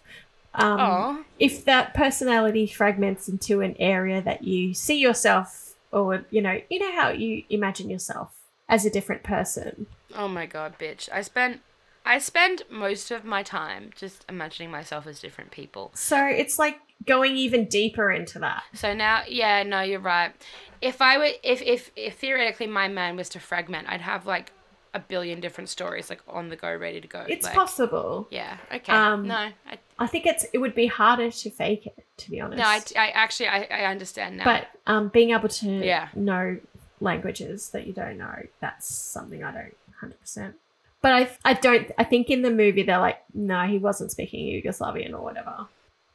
Um, if that personality fragments into an area that you see yourself or you know you know how you imagine yourself as a different person Oh my god, bitch! I spent I spend most of my time just imagining myself as different people. so it's like going even deeper into that So now, yeah, no, you're right. If I were, if if if theoretically my mind was to fragment, I'd have like a billion different stories like on the go, ready to go. it's like, possible Yeah. Okay. Um, no. I, i think it's it would be harder to fake it to be honest no. I, I actually I, I understand now. but um being able to Yeah. know languages that you don't know that's something i don't 100% but i i don't i think in the movie they're like no he wasn't speaking yugoslavian or whatever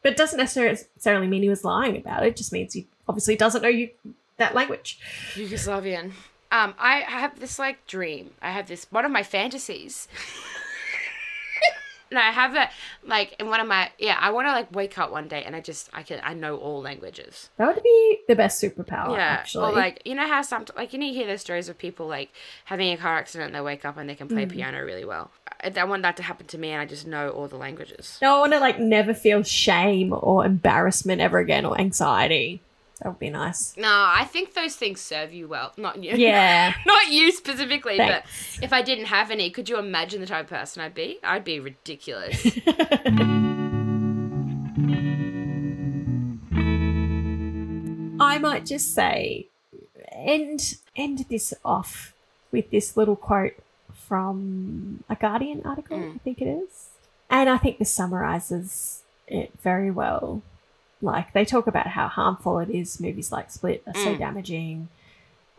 but it doesn't necessarily mean he was lying about it. It just means he obviously doesn't know you that language. Yugoslavian. Um, I have this like dream. I have this one of my fantasies. and I have it like in one of my yeah. I want to like wake up one day and I just I can I know all languages. That would be the best superpower, yeah. actually. Or like you know how some like you know you hear those stories of people like having a car accident and they wake up and they can play piano really well. I, I want that to happen to me and I just know all the languages. no, I want to like never feel shame or embarrassment ever again or anxiety. That would be nice. No, I think those things serve you well. Not you. Yeah. Not you specifically, Thanks. but if I didn't have any, could you imagine the type of person I'd be? I'd be ridiculous. I might just say end end this off with this little quote from a Guardian article, mm. I think it is. And I think this summarizes it very well. Like they talk about how harmful it is, movies like Split are so mm. damaging.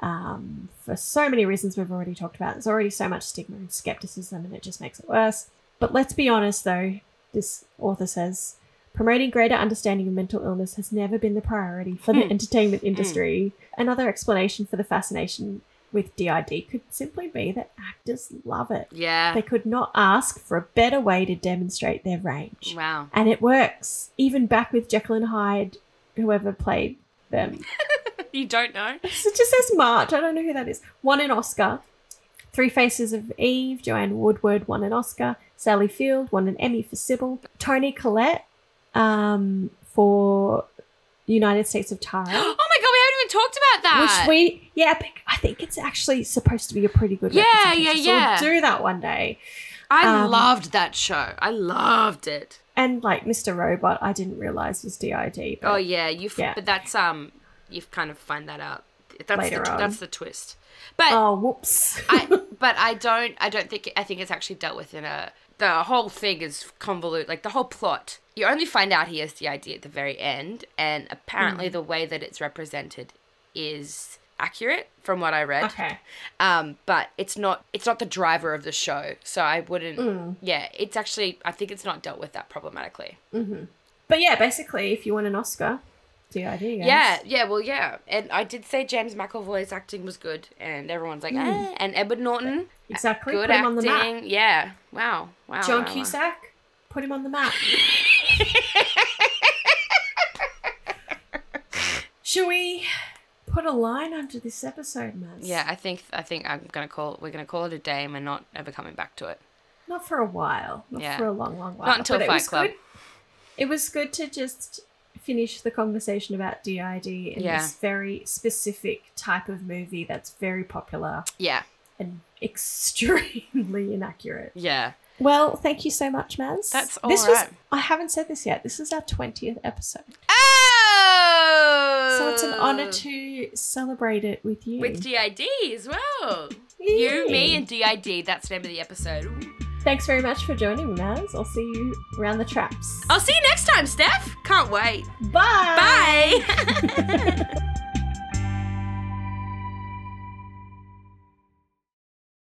Um, for so many reasons we've already talked about. There's already so much stigma and skepticism and it just makes it worse. But let's be honest though, this author says Promoting greater understanding of mental illness has never been the priority for the hmm. entertainment hmm. industry. Another explanation for the fascination with DID could simply be that actors love it. yeah. They could not ask for a better way to demonstrate their range. Wow. And it works. Even back with Jekyll and Hyde, whoever played them. You don't know? It just says March. I don't know who that is. Won an Oscar. Three Faces of Eve. Joanne Woodward won an Oscar. Sally Field won an Emmy for Sybil. Toni Collette um, for United States of Tara. My god, we even talked about that. Which we, yeah, I think- it's actually supposed to be a pretty good Yeah, representation, yeah, so yeah. We'll do that one day. I um, loved that show. I loved it. And like Mr. Robot, I didn't realize was DID. But Oh yeah, you. Yeah. But that's um, you've kind of find that out. That's Later the, on. that's the twist. But oh, whoops. I, but I don't. I don't think. I think it's actually dealt with in a. The whole thing is convoluted. Like the whole plot, you only find out he has the idea at the very end, and apparently the way that it's represented is accurate from what I read. okay. Um, but it's not. It's not the driver of the show, so I wouldn't. Hmm. Yeah, it's actually. I think it's not dealt with that problematically. But yeah, basically, if you want an Oscar, DID. Yeah, yeah, well, yeah, and I did say James McAvoy's acting was good, and everyone's like, eh. and Edward Norton, Exactly. good Put him on the map. acting, yeah, wow, wow, John wow, wow. Cusack, put him on the map. Should we put a line under this episode, Mads? Yeah, I think I think I'm gonna call we're gonna call it a day, and we're not ever coming back to it. Not for a while. Not Yeah. for a long, long while. Not until but it Fight was Club. Good. It was good to just finish the conversation about DID in Yeah. this very specific type of movie that's very popular Yeah, and extremely inaccurate. yeah, Well, thank you so much, Maz. That's this all Was, I haven't said this yet. This is our twentieth episode. oh, So it's an oh! honor to celebrate it with you. with DID as well. You, me, and DID. That's the name of the episode. Thanks very much for joining me, Maz. I'll see you around the traps. I'll see you next time, Steph. Can't wait. Bye. Bye.